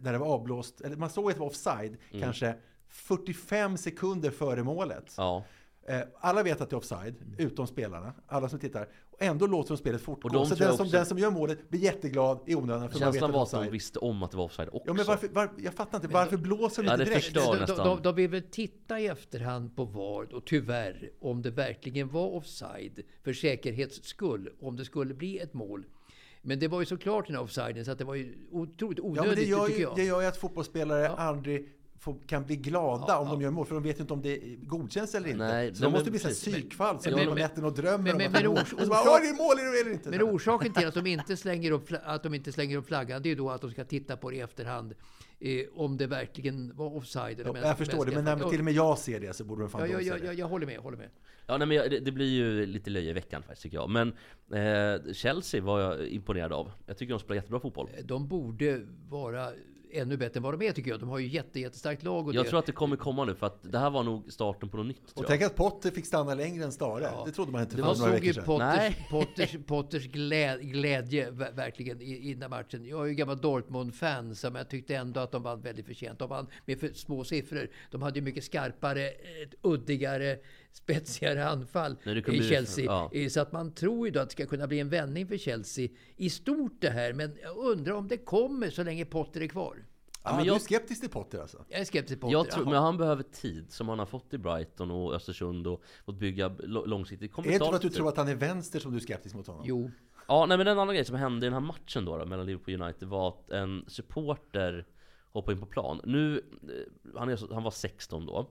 Där det var avblåst, eller man såg att det var offside kanske 45 sekunder före målet. Ja. Eh, Alla vet att det är offside, utom spelarna. Alla som tittar. Och ändå låter de spelet fortgå. Och de så den som, också- den som gör målet blir jätteglad i onödan för man vet att Känslan det är var att de visste om att det var offside också. Ja, men varför, var, jag fattar inte, varför blåser de Ja, inte det direkt? de, de, de, de vill väl titta i efterhand på VAR och tyvärr om det verkligen var offside för säkerhets skull om det skulle bli ett mål. Men det var ju såklart den här offsiden så att det var ju otroligt Ja, onödigt men det gör, tycker ju, jag. det gör ju att fotbollsspelare aldrig får, kan bli glada Ja, om de ja. gör mål, för de vet ju inte om det godkänns eller inte. Nej, så de måste bli psykfall, så Men- ligger på nätterna och drömmer men- om men- men mål. Och så bara, orsak- det är mål eller inte? Men orsaken till att de inte slänger upp, att de inte slänger upp flaggan, det är ju då att de ska titta på det i efterhand. Eh, om det verkligen var offside. Eller Ja, jag förstår det, men när till och med jag ser det så borde de fan Ja, ja, ja, jag håller med, jag håller med. Ja, nej, men jag- det, det blir ju lite löje i veckan faktiskt tycker jag. Men eh, Chelsea var jag imponerad av. Jag tycker de spelar jättebra fotboll. De borde vara ännu bättre än vad de är tycker jag. De har ju jätte, jättestarkt lag. Och Jag det, tror att det kommer komma nu för att det här var nog starten på något nytt. Och tänk att Potter fick stanna längre än Stare. Ja. Det trodde man inte det för var några såg veckor ju sedan. Potters, Nej. Potters, Potters glä, glädje ver- verkligen i, i den här matchen. Jag är ju gammal Dortmund-fan, så men jag tyckte ändå att de vann väldigt förtjänt. De vann med för små siffror. De hade ju mycket skarpare, uddigare, spetsigare anfall Nej, det kan i bli- Chelsea. ja. Eh, Så att man tror ju då att det ska kunna bli en vändning för Chelsea i stort det här. Men jag undrar om det kommer så länge Potter är kvar. Ja, men men jag jag- är skeptisk till Potter alltså. Jag är skeptisk på Potter. Jag tror, men han behöver tid som han har fått i Brighton och Östersund och fått bygga långsiktigt. Det Är kommer det inte för att du tror att han är vänster som du är skeptisk mot honom? Jo. Ja, nej men en annan grej som hände i den här matchen då, då mellan Liverpool och United var att en supporter hoppade in på plan. Nu, eh, han, är, han var 16 då.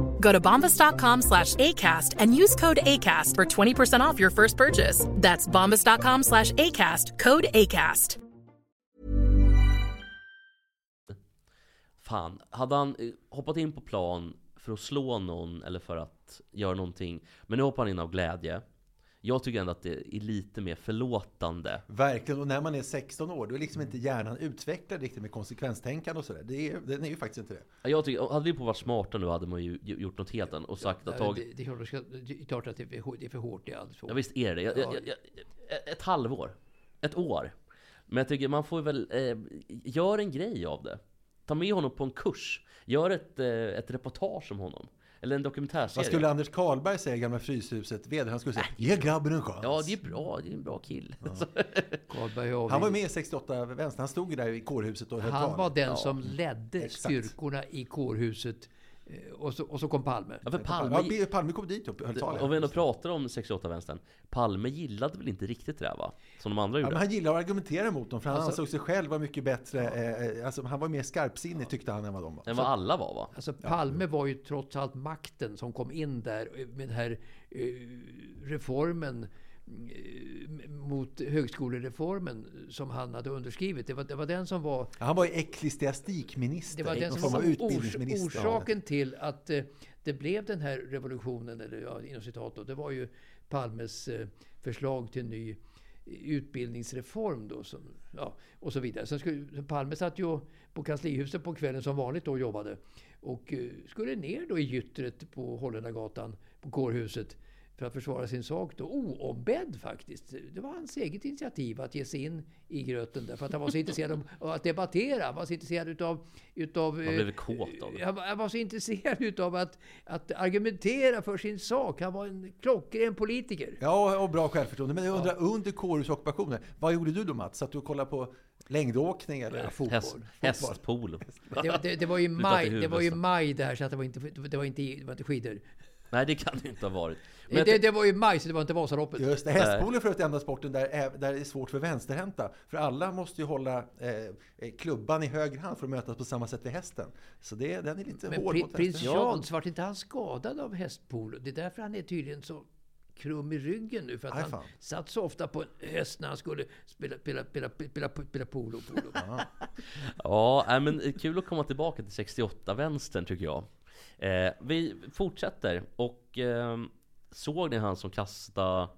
Go to bombas.com slash ACAST and use code ACAST for 20% off your first purchase. That's bombas.com slash ACAST, code ACAST. Fan, hade han eh, hoppat in på plan för att slå någon eller för att göra någonting, men nu hoppar han in av glädje. Jag tycker ändå att det är lite mer förlåtande Verkligen, och när man är 16 år, då är liksom inte hjärnan utvecklad riktigt med konsekvenstänkande och sådär. Det är, den är ju faktiskt inte det. Ja, Jag tycker, hade vi på varit smarta nu hade man ju gjort något helt annat och sagt att tag... det, det, är klart, det ska- det är klart att det är för, det är för hårt. Det är alldeles för Ja hårt. visst är det. Jag, jag, jag, ett halvår. Ett år. Men jag tycker man får väl, eh, gör en grej av det. Ta med honom på en kurs. Gör ett, eh, ett reportage om honom. Eller en dokumentärserie. Vad skulle Anders Karlberg säga, gamla Fryshuset vd? Han skulle säga, ge grabben en chans. Ja, det är bra. Det är en bra kill. Karlberg har Han var med i 68 vänster, han stod ju där i kårhuset och höll Han tal. var den Ja. som ledde Exakt. styrkorna i kårhuset. Eh, Och så, och så kom Palme. Ja, för Palme, Ja, Palme kom dit och höll tal. om vi ändå pratar om 68-vänstern. Palme gillade väl inte riktigt det där va? Som de andra Ja, gjorde. men han gillade att argumentera mot dem, för han Alltså- ansåg sig själv vara mycket bättre. Eh, alltså, han var mer skarpsinnig tyckte han än vad de var. Än vad alla var va? Alltså Palme var ju trots allt makten som kom in där med den här eh, reformen eh, mot högskolereformen som han hade underskrivit. Det var, det var den som var Ja, Han var ecklesiastikminister, Det var den som var ors, utbildningsminister. orsaken till att eh, det blev den här revolutionen, eller ja, inom citat då, det var ju Palmes eh, förslag till ny utbildningsreform då, som, ja, och så vidare. Sen skulle, Palme satt ju på kanslihuset på kvällen som vanligt då och jobbade och eh, skulle ner då i gyttret på Holländargatan på kårhuset för att försvara sin sak då. Oombedd faktiskt. Det var hans eget initiativ att ge sig in i gröten där. För att han var så intresserad av att debattera. Han var så intresserad utav... utav Man eh, blev kåt av det. han var- han var så intresserad utav att, att argumentera för sin sak. Han var en klockren politiker. Ja, och bra självförtroende. Men jag undrar, under kårhusockupationen, vad gjorde du då Mats? Satt du och kollade på längdåkning eller fotboll? Häst, Fotboll. hästpolo. Det, det, det, var ju maj, det var ju huvudet. maj det här, så att det var inte, det var inte, det var inte skidor. Nej det kan det inte ha varit. Men Det, det var ju maj, så det var inte Vasaloppet. Just det, hästpolo är för övrigt enda sporten där, är- där det är svårt för vänsterhänta. För alla måste ju hålla eh, klubban i höger hand för att mötas på samma sätt vid hästen. Så det, den är lite Men hård mot prins. Charles, vart inte han skadad av hästpolo? Det är därför han är tydligen så krum i ryggen nu. För att Aj, han fan. satt så ofta på en häst när han skulle spela, spela, spela, spela, spela polo. polo. Ja, men kul att komma tillbaka till 68-vänstern tycker jag. Eh, vi fortsätter och eh, såg ni han som kastade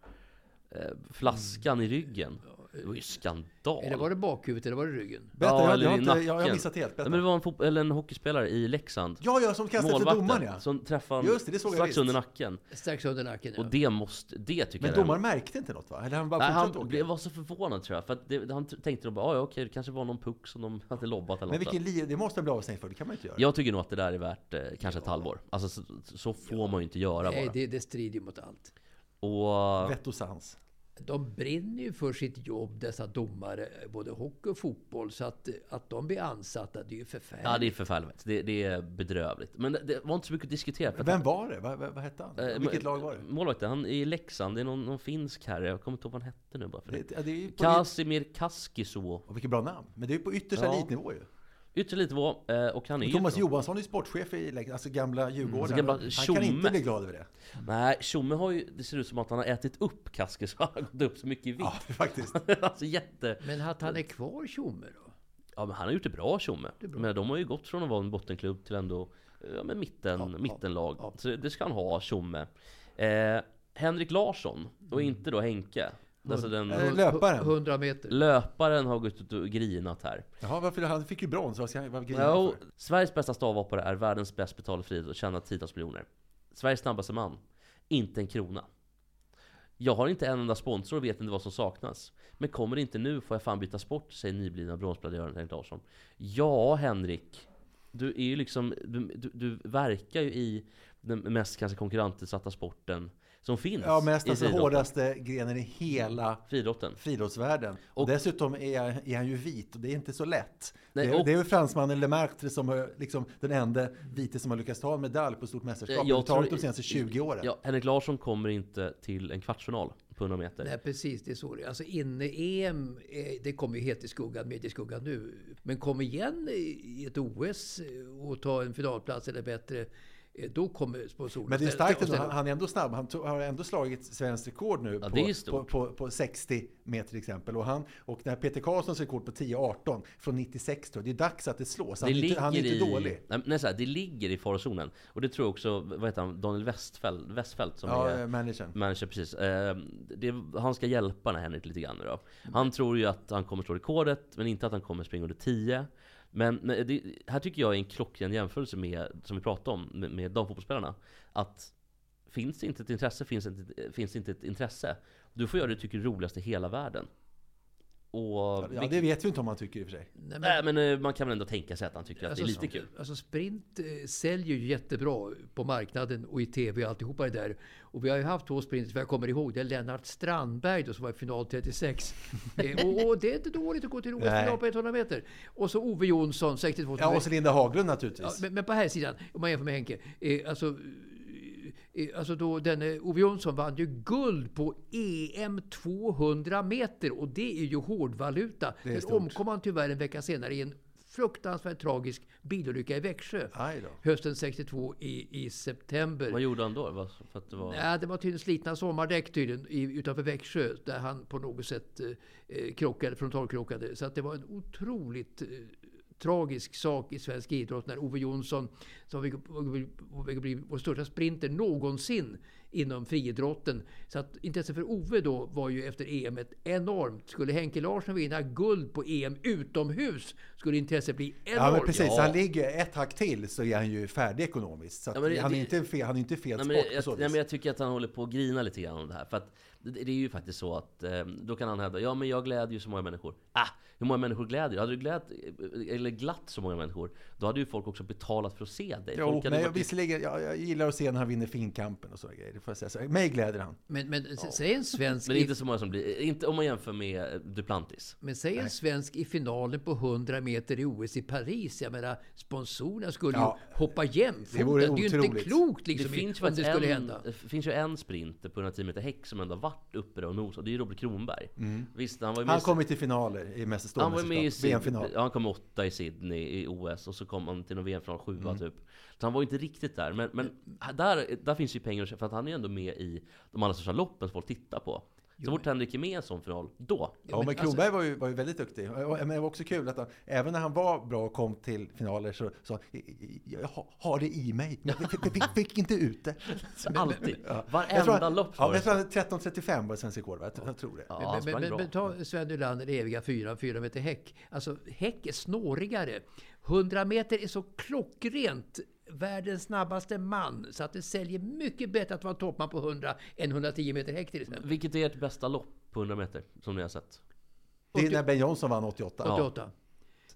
eh, flaskan i ryggen? Det var ju skandal. Eller var det bakhuvudet eller var det ryggen? Berätta, jag- jag eller har i inte- jag- nacken. jag har missat helt. Berätta. Nej, men det var en, fot- eller en hockeyspelare i Leksand. Ja, ja, som kastade efter domaren, ja. Som träffade Just det, det såg jag strax visst. under nacken. Strax under nacken, ja. Och det måste, det tycker Men jag är- domaren märkte inte något va? Eller han bara Nej, han åka? blev, var så förvånad tror jag. För att det, han tänkte nog bara, "Ah, ja okej, det kanske var någon puck som de hade lobbat eller Men något. vilken li- det måste han bli avstängd för, det kan man ju inte göra. Jag tycker nog att det där är värt eh, kanske ett halvår. Alltså så, så får man ju inte göra Nej, bara. det, det strider ju mot allt. Och... Vett och sans. De brinner ju för sitt jobb, dessa domare, både hockey och fotboll. Så att, att de blir ansatta, det är ju förfärligt. Ja, det är förfärligt. Det, det är bedrövligt. Men det, det var inte så mycket att diskutera. för Vem var det? Vad, vad, vad hette han? Eh, Vilket lag var det? Målvakten, han är i Leksand. Det är någon, någon finsk herre. Jag kommer inte ihåg vad han hette nu bara för Det- det. det Kaskiso. Och vilket bra namn. Men det är ju på yttersta Ja. elitnivå ju. Ytterligare elitnivå. eh, Och han är Thomas Johansson är sportchef i Leksand, alltså gamla Djurgården. Så gamla han kan inte bli glad över det. Nej, Tjomme har ju... Det ser ut som att han har ätit upp Kaskis. Så han har gått upp så mycket i vikt. Ja, faktiskt. alltså jätte... Men att han är kvar Tjomme då? Ja men han har gjort det bra Tjomme. Men de har ju gått från att vara en bottenklubb till ändå ja, men mitten, mittenlag. Så det ska han ha, Tjomme. Eh, Henrik Larsson, och inte då Henke. Alltså den, Eh, löparen. 100 meter. Löparen har gått ut och grinat här. Jaha, varför? Han fick ju brons, vad ska han vad grinar han för? Sveriges bästa stavhoppare är världens bäst betalade friidrott och tjänar tiotals miljoner. Sveriges snabbaste man, inte en krona. Jag har inte en enda sponsor och vet inte vad som saknas. Men kommer det inte nu får jag fan byta sport, säger nyblivna bronsmedajören Henrik Larsson. Ja, Henrik. Du är ju liksom, du, du, du verkar ju i den mest kanske konkurrensutsatta sporten som finns. Ja, mest i alltså friidrotten. hårdaste grenen i hela friidrotten. friidrottsvärlden. Och, Och- dessutom är, är han ju vit och det är inte så lätt. Nej, det, är, och- det är väl fransmannen Lemaitre som är liksom den enda vite som har lyckats ta en medalj på stort mästerskap Jag överhuvudtaget tror- de senaste 20 åren. Ja, Henrik Larsson kommer inte till en kvartsfinal på 100 meter. Nej, precis. Det är så det är. Alltså inne-EM, eh, det kommer ju helt i skuggan, med i skuggan nu. Men kom igen i ett OS och ta en finalplats eller bättre eh, då kommer sponsorerna Men det är starkt ändå. Han, är ändå snabb. Han tog, har ändå slagit svenskt rekord nu Ja, det på, på, på, på 60 meter till exempel. Och, han, och när Peter Karlssons rekord på 10-18 från 96 tror jag, det är dags att det slås. Han, Det är, inte, han är inte i, dålig. Nej, nej, så här, det ligger i farozonen. Och det tror jag också, vad heter han, Daniel Westfält, Westfält som Ja, är managern. manager precis. Eh, det, han ska hjälpa den här Henrik lite grann nu då. Han tror ju att han kommer slå rekordet, men inte att han kommer springa under 10. Men, det, här tycker jag är en klockren jämförelse med, som vi pratade om, med, med damfotbollsspelarna. Att finns det inte ett intresse, finns det inte, finns det inte ett intresse. Du får göra det du tycker är roligast i hela världen. Och Ja, det vet vi inte om han tycker i och för sig. Nej, men- Nej men eh, man kan väl ändå tänka sig att han tycker att det är lite kul. Alltså sprint eh, säljer ju jättebra på marknaden och i tv och alltihopa det där. Och vi har ju haft två sprinters, vad jag kommer ihåg, det är Lennart Strandberg då, som var i final 36. eh, och, och det är inte dåligt att gå till OS-final på 100 meter. Och så Ove Jonsson, 62 Ja, och så Linda Haglund naturligtvis. Ja, men, men på här sidan, om man jämför med Henke. Eh, alltså, alltså då, denne Ove Jonsson vann ju guld på EM 200 meter. Och det är ju hårdvaluta. Det Sen omkom han tyvärr en vecka senare i en fruktansvärt tragisk bilolycka i Växjö. Hösten 62 i, i september. Vad gjorde han då? För att det var... Nej, det var tydligen slitna sommardäck tydligen i, utanför Växjö där han på något sätt eh, eh, krockade, frontalkrockade. Så att det var en otroligt eh, tragisk sak i svensk idrott när Ove Jonsson, som var på väg att bli vår största sprinter någonsin inom friidrotten. Så att intresset för Ove då var ju efter EM ett enormt. Skulle Henke Larsson vinna guld på EM utomhus skulle intresset bli enormt. Ja, men precis. Han ligger ett hack till så är han ju färdig ekonomiskt. Så att Ja, det- han, är det- inte fel, han är inte fel Nej, sport men på jag, så nej, vis. men jag tycker att han håller på att grina lite grann om det här. För att det, det är ju faktiskt så att eh, då kan han hävda, ja men jag glädjer ju så många människor. Ah, hur många människor glädjer? Hade du gläd, eller glatt så många människor, då hade ju folk också betalat för att se dig. Jo, men jag, varit- visserligen, jag, jag gillar att se när han vinner finkampen och sådana grejer. Det får jag säga. Så, mig gläder han. Men, men s- säg en svensk... Men inte så många som blir, inte om man jämför med eh, Duplantis. Men säg en svensk i finalen på 100 meter i OS i Paris. Jag menar, sponsorerna skulle Ja, ju hoppa jämfoten. det vore Det är ju inte klokt liksom, det finns ju om det skulle en, hända. Det finns ju en sprinter på 110 meter häck som ändå varit uppe och nosat. Det är ju Robert Kronberg. Visst, han var ju Han i- kommer till finaler i mäster- Han var med i VM-final. han kom åtta i Sydney i OS och så kom han till någon VM-final sjua Mm. typ. Så han var inte riktigt där. Men, men där, där finns ju pengar att för att han är ändå med i de allra största loppen som folk tittar på. Så fort Henrik är med i en sån final, då. Ja, men Kronberg var, ju, var ju väldigt duktig. Men det var också kul att han, även när han var bra och kom till finaler så sa jag ha- har det i mig, men jag fick, fick, inte ut det. Alltid. Ja. Varenda Jag tror han- lopp Ja, jag det tror han 13.35 var svensk rekord? Jag, tror det. Ja, Men, men, men, ta Sven Nylander, eviga fyra, fyra meter häck. Alltså häck är snårigare. 100 meter är så klockrent världens snabbaste man. Så att det säljer mycket bättre att vara toppman på 100 än 110 meter häck till exempel. Vilket är ert bästa lopp på 100 meter, som ni har sett? Det är när Ben Johnson vann 88. Ja. 88.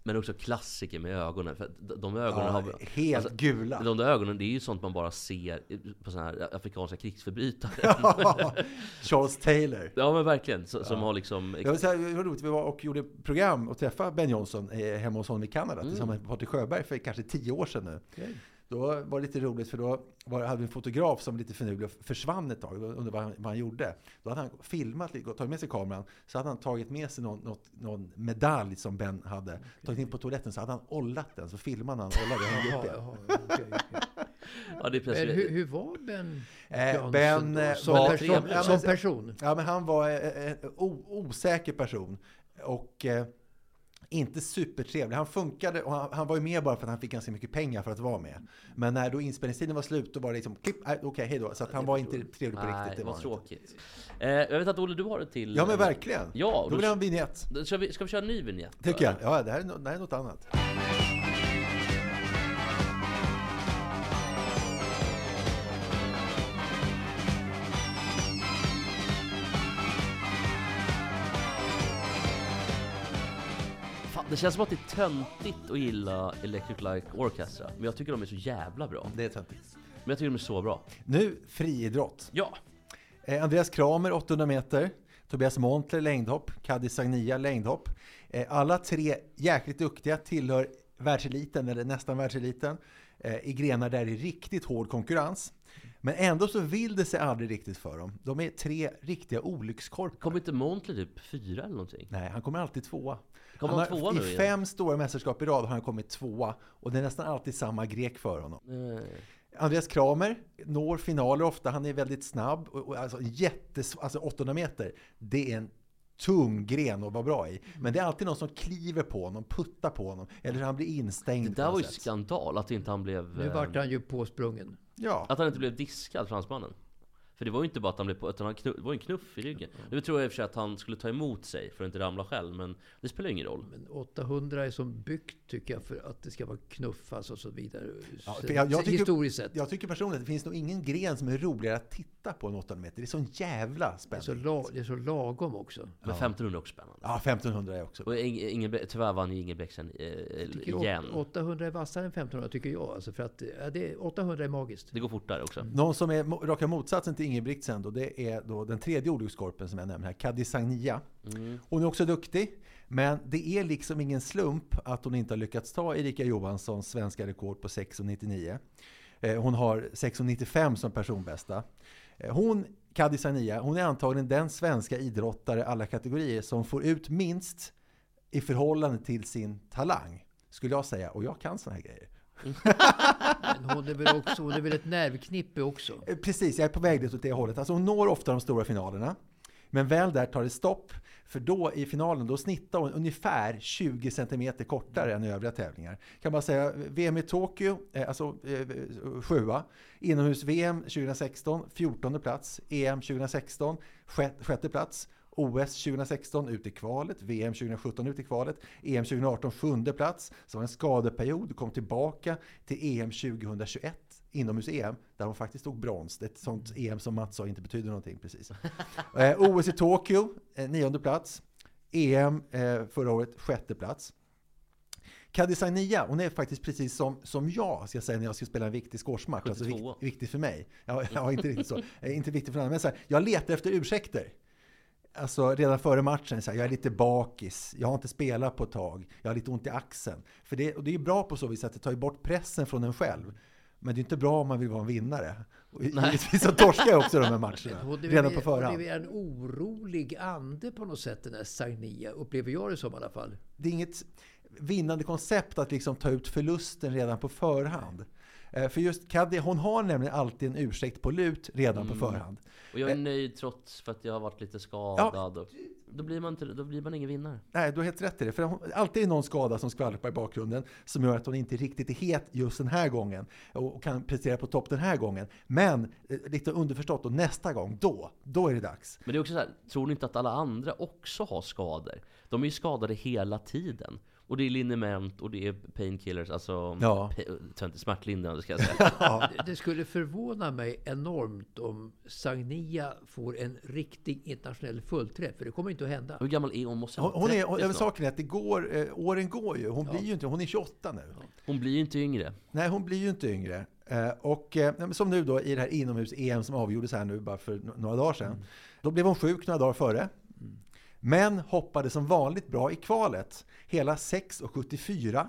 Men också klassiker med ögonen. För de- ögonen Ja, har... helt gula. De där ögonen, det är ju sånt man bara ser på såna här afrikanska krigsförbrytare. Charles Taylor. ja men verkligen. Så, Som har liksom... Jag vill säga, det var roligt, vi var och gjorde program och träffade Ben Johnson eh, hemma hos honom i Kanada Mm. tillsammans med Patrik Sjöberg för kanske tio år sedan nu. Då var det lite roligt för då var, hade vi en fotograf som lite finurlig och försvann ett tag, undrade vad han, vad han gjorde. Då hade han filmat lite, tagit med sig kameran, så hade han tagit med sig någon, något, någon medalj som Ben hade. Tagit in på toaletten så hade han ollat den, så filmade han ollade och hängde upp jaha, okej, okej. Ja, det är Men hur, hur var Ben Eh, Ben då? eh, som, var... person, som person? Ja, men han var eh, en o- osäker person. Och eh, inte supertrevlig. Han funkade och han, han var ju med bara för att han fick ganska mycket pengar för att vara med. Men när då inspelningstiden var slut, då var det liksom klipp, äh, okej, hej då. Så att han var inte trevlig på Nej, riktigt. det var tråkigt. Eh, jag vet att Olle, du har det till... Ja, men verkligen. Ja, Då vill jag ha en vignett. ska, vi, ska vi köra en ny vignett? Tycker jag. Ja, det här är, det här är något annat. Det känns som att det är töntigt att gilla Electric Light Orchestra. Men jag tycker de är så jävla bra. Det är töntigt. Men jag tycker de är så bra. Nu friidrott. Ja! Eh, Andreas Kramer 800 meter. Tobias Montler längdhopp. Kadi Sagnia längdhopp. Eh, alla tre jäkligt duktiga, tillhör världseliten eller nästan världseliten eh, i grenar där det är riktigt hård konkurrens. Men ändå så vill det sig aldrig riktigt för dem. De är tre riktiga olyckskorpar. Kommer inte Montler typ fyra eller någonting? Nej, han kommer alltid tvåa. Kommer han han har, tvåa nu I igen? fem stora mästerskap i rad har han kommit tvåa. Och det är nästan alltid samma grek för honom. Eh, Andreas Kramer når finaler ofta. Han är väldigt snabb. Och, och alltså, jättes, alltså 800 meter, det är en tung gren att vara bra i. Men det är alltid någon som kliver på honom, puttar på honom. Eller han blir instängd. Det där var ju sätt. skandal att inte han blev... Nu eh, vart han ju påsprungen. Ja. Att han inte blev diskad, fransmannen. För det var ju inte bara att han blev på, utan han knu, det var ju en knuff i ryggen. Nu tror jag i och för sig att han skulle ta emot sig för att inte ramla själv, men det spelar ju ingen roll. Men 800 är som byggt tycker jag för att det ska vara knuffas och så vidare. Ja, jag, jag, tycker, Historiskt sett. jag tycker personligen att det finns nog ingen gren som är roligare att titta på än 800 meter. Det är sån jävla Det är, så la, det är så lagom också. Men 1500 är också spännande. Ja, 1500 är också. Och Inge, Inge, tyvärr vann ju Ingebrigtsen eh, igen. åt- 800 är vassare än 1500 tycker jag. Alltså för att, ja, det är, 800 är magiskt. Det går fortare också. Någon som är raka motsatsen till Ingebrigtsen då, det är då den tredje olyckskorpen som jag nämner här, Kadisagnia. Mm. Hon är också duktig, men det är liksom ingen slump att hon inte har lyckats ta Erika Johanssons svenska rekord på 6,99. Eh, Hon har 6,95 som personbästa. Eh, Hon, Kadisagnia, hon är antagligen den svenska idrottare alla kategorier som får ut minst i förhållande till sin talang. Skulle jag säga, och jag kan såna här grejer. Men hon är väl, också, hon är väl ett nervknippe också. Eh, Precis, jag är på väg dit åt det hållet. Alltså hon når ofta de stora finalerna. Men väl där tar det stopp. För då i finalen, då snittar hon ungefär 20 cm kortare än i övriga tävlingar. Kan man säga, VM i Tokyo, eh, alltså eh, sjua. Inomhus-VM 2016, 14 plats. EM 2016, sjätte, sjätte plats. OS 2016 ut i kvalet, VM 2017 ut i kvalet, EM 2018 sjunde plats. Så var det en skadeperiod, kom tillbaka till EM 2021 inomhus-EM, där hon faktiskt tog brons. Det är ett sånt EM som Mats sa inte betyder någonting precis. Eh, OS i Tokyo, eh, nionde plats. EM eh, förra året, sjätte plats. Kadisania, hon är faktiskt precis som, som jag, ska jag säga, när jag ska spela en viktig squashmatch. Alltså 72. vikt, viktig för mig. Ja, ja, inte riktigt så. Eh, inte viktig för andra. Men så här, jag letar efter ursäkter. Alltså redan före matchen, så här, jag är lite bakis, jag har inte spelat på ett tag, jag har lite ont i axeln. För det, och det är bra på så vis att det tar bort pressen från en själv. Men det är inte bra om man vill vara en vinnare. Och givetvis så torskar jag också de här matcherna, är, redan på förhand. hon är en orolig ande på något sätt, den här Sagnia. Upplever jag det som i alla fall. det är inget vinnande koncept att liksom ta ut förlusten redan på förhand. Eh, För just Kaddi, hon har nämligen alltid en ursäkt på lut redan på förhand. Och jag är Eh, nöjd trots för att jag har varit lite skadad. Och, då, blir man inte, då blir man ingen vinnare. Nej, du har helt rätt i det. För hon, alltid är någon skada som skvalpar i bakgrunden som gör att hon inte riktigt är het just den här gången och, och kan prestera på topp den här gången. Men eh, lite underförstått, och nästa gång, då, då är det dags. Men det är också så här, tror ni inte att alla andra också har skador? De är ju skadade hela tiden. Och det är liniment och det är painkillers, alltså Ja. inte smärtlindrande ska jag säga. Det- Det skulle förvåna mig enormt om Sagnia får en riktig internationell fullträff. För det kommer inte att hända. Hur gammal är hon? Måste Hon, hon är, 30 hon, snart. saken är att det går, eh, åren går ju. Hon blir ju inte, hon är 28 nu. Hon blir ju inte yngre. Nej, hon blir ju inte yngre. Eh, Och eh, som nu då i det här inomhus-EM som avgjordes här nu bara för några dagar sedan. Då blev hon sjuk några dagar före. Men hoppade som vanligt bra i kvalet. Hela 6,74.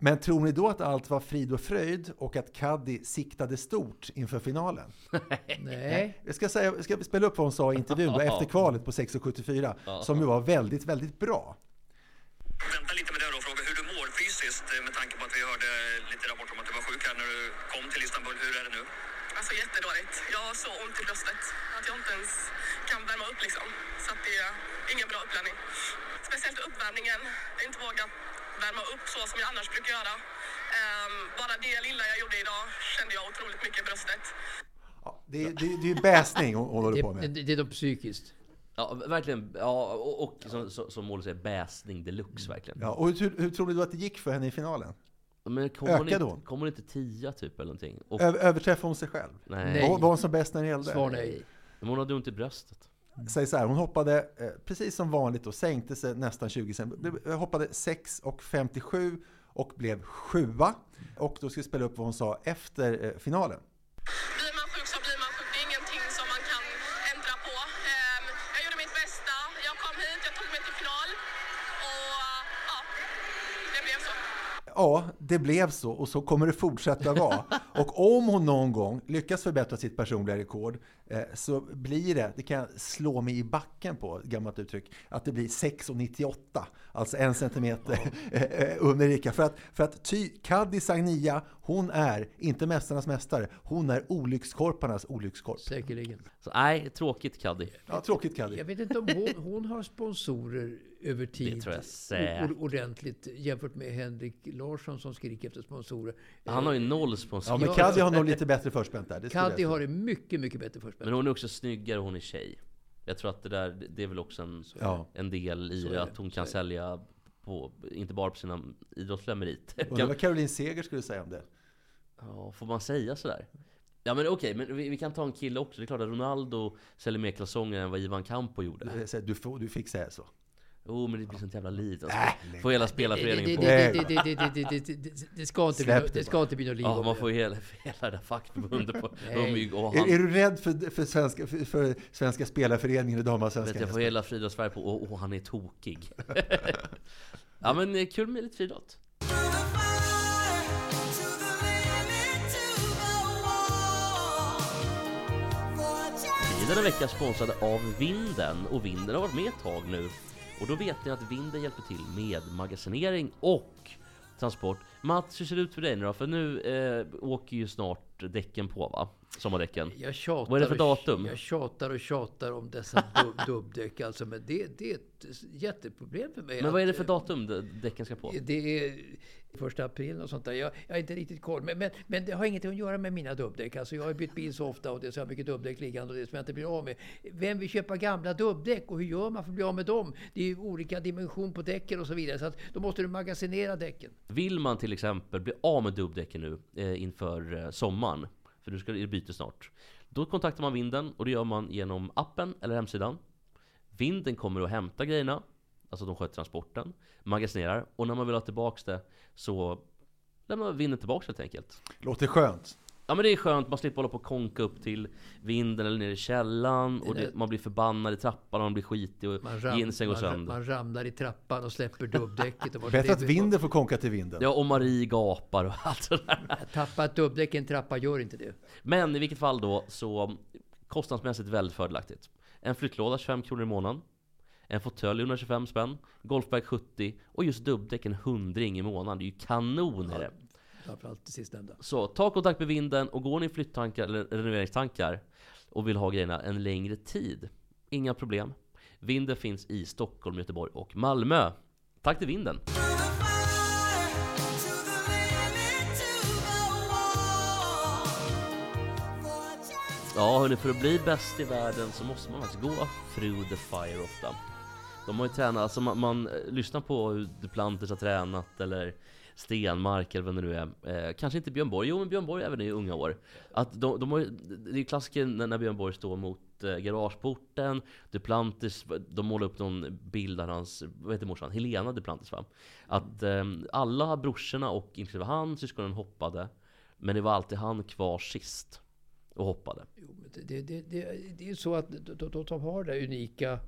Men tror ni då att allt var frid och fröjd och att Kaddi siktade stort inför finalen? Nej. Jag ska, säga, jag ska spela upp vad hon sa i intervjun då, efter kvalet på 6,74. Som ju var väldigt, väldigt bra. vänta lite med det då och fråga hur du mår fysiskt eh, med tanke på att vi hörde lite rapport om att du var sjuk här när du kom till Istanbul. Hur är det nu? Alltså jättedåligt. Jag har så ont i bröstet att jag inte ens kan värma upp liksom. Så att det är ingen bra uppladdning. Speciellt uppvärmningen. Jag inte vågat värma upp så som jag annars brukar göra. Ehm, bara det lilla jag gjorde idag kände jag otroligt mycket i bröstet. Det, är- det, är- det är ju bäsning hon, håller på Det, med. det, det är då psykiskt. Ja, verkligen. Ja, och, och som, som- Mål säger, bäsning deluxe verkligen. Ja, och hur, hur tror du att det gick för henne i finalen? Men kom hon, Ökade inte, hon? kom hon inte tia typ eller någonting? Och, Ö- överträffade hon sig själv? Nej. Var, var hon som bäst när det gällde? Svar nej. Men hon hade ont i bröstet. Säg så här, hon hoppade eh, precis som vanligt och sänkte sig nästan 20 cm. Hoppade 6 och 57 och blev sjua. Och då ska vi spela upp vad hon sa efter eh, finalen. Blir man sjuk så blir man sjuk. Det är ingenting som man kan ändra på. Ehm, jag gjorde mitt bästa. Jag kom hit, jag tog mig till final. Och ja, det blev så. Och så kommer det fortsätta vara. Och om hon någon gång lyckas förbättra sitt personliga rekord eh, så blir det, det kan jag slå mig i backen på, gammalt uttryck, att det blir 6,98. Alltså en centimeter eh, under Erika. För att, för att ty, Kaddi Sagnia, hon är inte mästarnas mästare, hon är olyckskorparnas olyckskorp. Säkerligen. Så nej, tråkigt Kaddi. Ja, tråkigt Kaddi. Jag vet inte om hon, hon har sponsorer över tid. Det tror jag ordentligt jämfört med Henrik Larsson som skriker efter sponsorer. Han har ju noll sponsor. Ja, men Kaddi har nog lite bättre förspänt där. Kaddi har det mycket, mycket bättre förspänt. Men hon är också snyggare, hon är tjej. Jag tror att det där, det är väl också en, Ja. en del i det, att hon kan sälja på, inte bara på sina idrottsliga meriter. Undrar vad Caroline Seger skulle säga om det. Ja, får man säga sådär? Ja men okej, men vi, vi kan ta en kille också. Det är klart att Ronaldo säljer mer kalsonger än vad Ivan Campo gjorde. Du, får, du fick säga så. Jo, men det blir sånt jävla liv. Alltså. Äh, får hela spelarföreningen på. Det, det, ska inte bli, det ska inte bli något liv. Ja, man får hela, hela det fackförbundet på. De, är, du rädd för, svenska, för, för svenska spelarföreningen i damallsvenskan? Jag får hela friidrotts-Sverige på och, han är tokig. ja, men eh, kul med lite friidrott. denna vecka sponsrad av Vinden och Vinden har varit med ett tag nu och då vet ni att Vinden hjälper till med magasinering och transport. Mats, hur ser det ut för dig nu då? För nu eh, åker ju snart däcken på va? Sommardäcken. Jag tjatar, Vad är det för datum? Jag tjatar och tjatar om dessa dub, dubbdäck. Alltså, men det, det är ett jätteproblem för mig. Men vad är det för eh, datum däcken ska på? Det är första april och sånt där. Jag, jag har inte riktigt koll. Men, men, men det har ingenting att göra med mina dubbdäck. Alltså jag har bytt bil så ofta och det är så mycket dubbdäck liggande och det som jag inte blir av med. Vem vill köpa gamla dubbdäck och hur gör man för att bli av med dem? Det är ju olika dimension på däcken och så vidare. Så att då måste du magasinera däcken. Vill man till till exempel bli av med dubbdäcken nu eh, inför eh, sommaren, för nu ska det byta snart. Då kontaktar man Vinden och det gör man genom appen eller hemsidan. Vinden kommer att hämta grejerna, alltså de sköter transporten, magasinerar och när man vill ha tillbaka det så lämnar Vinden tillbaka helt enkelt. Låter skönt. Ja men det är skönt, man slipper hålla på och konka upp till vinden eller ner i källaren och Det där- man blir förbannad i trappan och man blir skitig och jeansen går man, sönder. man ramlar i trappan och släpper dubbdäcket. Och Bättre att vinden får konka till vinden. Ja, och Marie gapar och allt sådär. Att tappa ett dubbdäck i en trappa gör inte det. Men i vilket fall då så kostnadsmässigt väldigt fördelaktigt. En flyttlåda 25 kronor i månaden. En fåtölj 125 spänn. Golfbag 70 och just dubbdäck en hundring i månaden. Det är ju kanon det. Framförallt det sistnämnda. Så ta kontakt med vinden och går ni i flytttankar eller renoveringstankar och vill ha grejerna en längre tid. Inga problem. Vinden finns i Stockholm, Göteborg och Malmö. Tack till vinden! Ja hörni, för att bli bäst i världen så måste man faktiskt gå through the fire ofta. De har ju tränat, alltså man, man eh, lyssnar på hur Duplantis har tränat eller Stenmark eller vem det nu är. Eh, kanske inte Björn Borg, jo men Björn Borg även i unga år. Att de, de har, det är ju klassiker när, Björn Borg står mot eh, garageporten. Duplantis, de målar upp någon bild av hans, vad heter morsan? Helena Duplantis va? Att eh, alla brorsorna och inklusive han, syskonen hoppade. Men det var alltid han kvar sist och hoppade. Jo, men det, det, det, det, är ju så att de, de, de har den unika,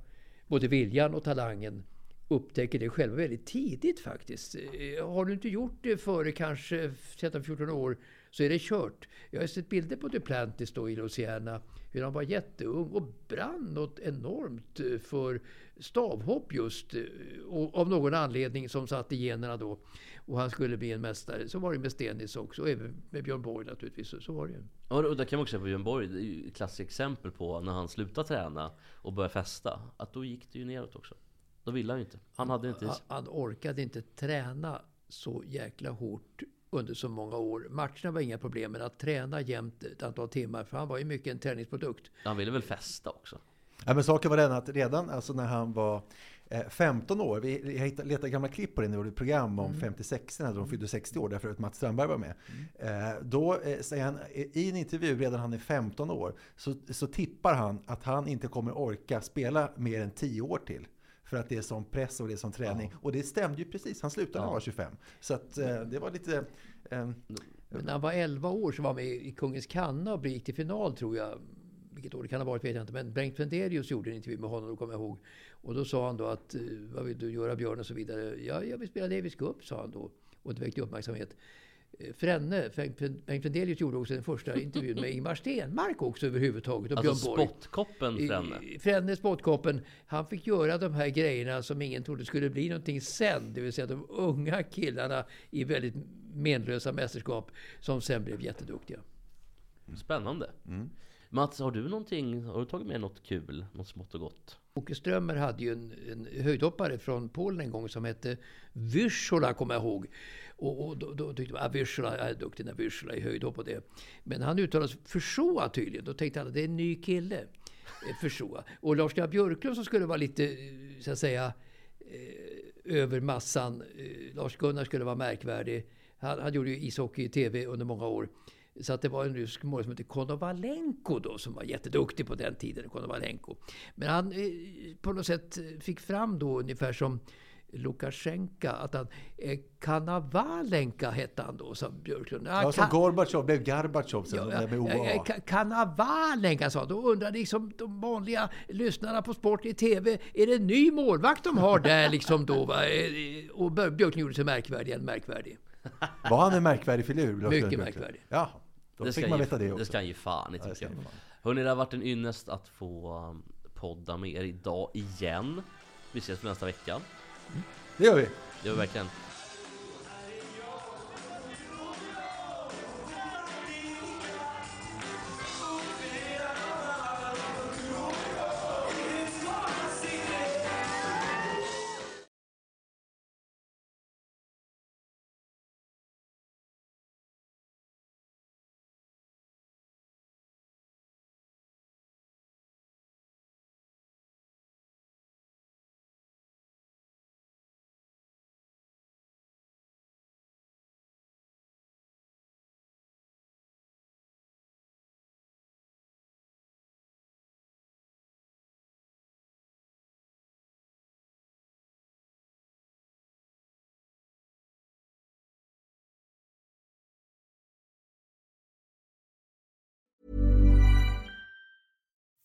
både viljan och talangen, upptäcker det själva väldigt tidigt faktiskt. Eh, har du inte gjort det före kanske 13-14 år så är det kört. Jag har sett bilder på Duplantis då i Louisiana, hur han var jätteung och brann något enormt eh, för stavhopp just. Eh, och av någon anledning som satt i generna då. Och han skulle bli en mästare. Så var det med Stenis också, och även med Björn Borg naturligtvis. Så, så var det ju. Ja, och där kan man också säga på Björn Borg, det är ju ett klassiskt exempel på när han slutade träna och började festa. Att då gick det ju neråt också. Då ville han ju inte. Han hade inte Han, han orkade inte träna så jäkla hårt under så många år. Matcherna var inga problem, men att träna jämt ett antal timmar, för han var ju mycket en träningsprodukt. Han ville väl festa också. Ja, men saken var den att redan alltså när han var eh, 15 år, vi letade gamla klipp på det när vi gjorde ett program om 56 när de fyllde 60 år, därför att Mats Strandberg var med. Eh, då eh, säger han i en intervju, redan han är 15 år, så, så tippar han att han inte kommer orka spela mer än 10 år till. För att det är sån press och det är sån träning. Och det stämde ju precis, han slutade när han var 25. Så att eh, det var lite... Eh, Men när han var 11 år så var han med i Kungens Kanna och gick till final tror jag. Vilket år det kan ha varit vet jag inte. Men Bengt Vendelius gjorde en intervju med honom, kommer jag ihåg. Och då sa han då att, eh, vad vill du göra Björn och så vidare. Ja, jag vill spela Davis Cup, sa han då. Och det väckte uppmärksamhet. Frenne, Bengt Vendelius gjorde också den första intervjun med Ingmar Stenmark också överhuvudtaget. Och Alltså Björn spottkoppen Frenne. I- Frenne, spottkoppen, han fick göra de här grejerna som ingen trodde skulle bli någonting sen. Det vill säga de unga killarna i väldigt menlösa mästerskap som sen blev jätteduktiga. Spännande. Mats, har du någonting, har du tagit med något kul? Något smått och gott? Åke Strömmer hade ju en, en höjdhoppare från Polen en gång som hette Vyrsula, kommer jag ihåg. Och, och då, då tyckte man att ah, jag är duktig när Vyrsula i höjdhopp och det. Men han uttalade sig Försoa tydligen. Då tänkte alla det är en ny kille. Eh, Försoa. Och Lars-Gunnar Björklund som skulle vara lite, eh, så att säga, eh, över massan. Lars-Gunnar skulle vara märkvärdig. Han, han gjorde ju ishockey i TV under många år. Så att det var en rysk målvakt som hette Konovalenko då, som var jätteduktig på den tiden. Konovalenko. Men han på något sätt fick fram då ungefär som Lukasjenko, att han... Eh, Kanavalenka hette han då, sa Björklund. Ah, Ja, som Ka- Gorbatjov blev Gorbatjov sen, Ja, med OA. ja, Ka- Kanavalenka sa Då undrar liksom de vanliga lyssnarna på sport i TV, är det en ny målvakt de har där liksom då? Va? Eh, Och Björ- Björklund gjorde sig märkvärdig, en märkvärdig. Var han en märkvärdig filur? Mycket Björklund? märkvärdig. Ja, då Det fick man veta det Det också. ska han ge fan i Ja, det tycker jag. fan. Hörni, det har varit en ynnest att få um, podda med er idag igen. Vi ses nästa vecka. Det gör vi. Det gör vi verkligen.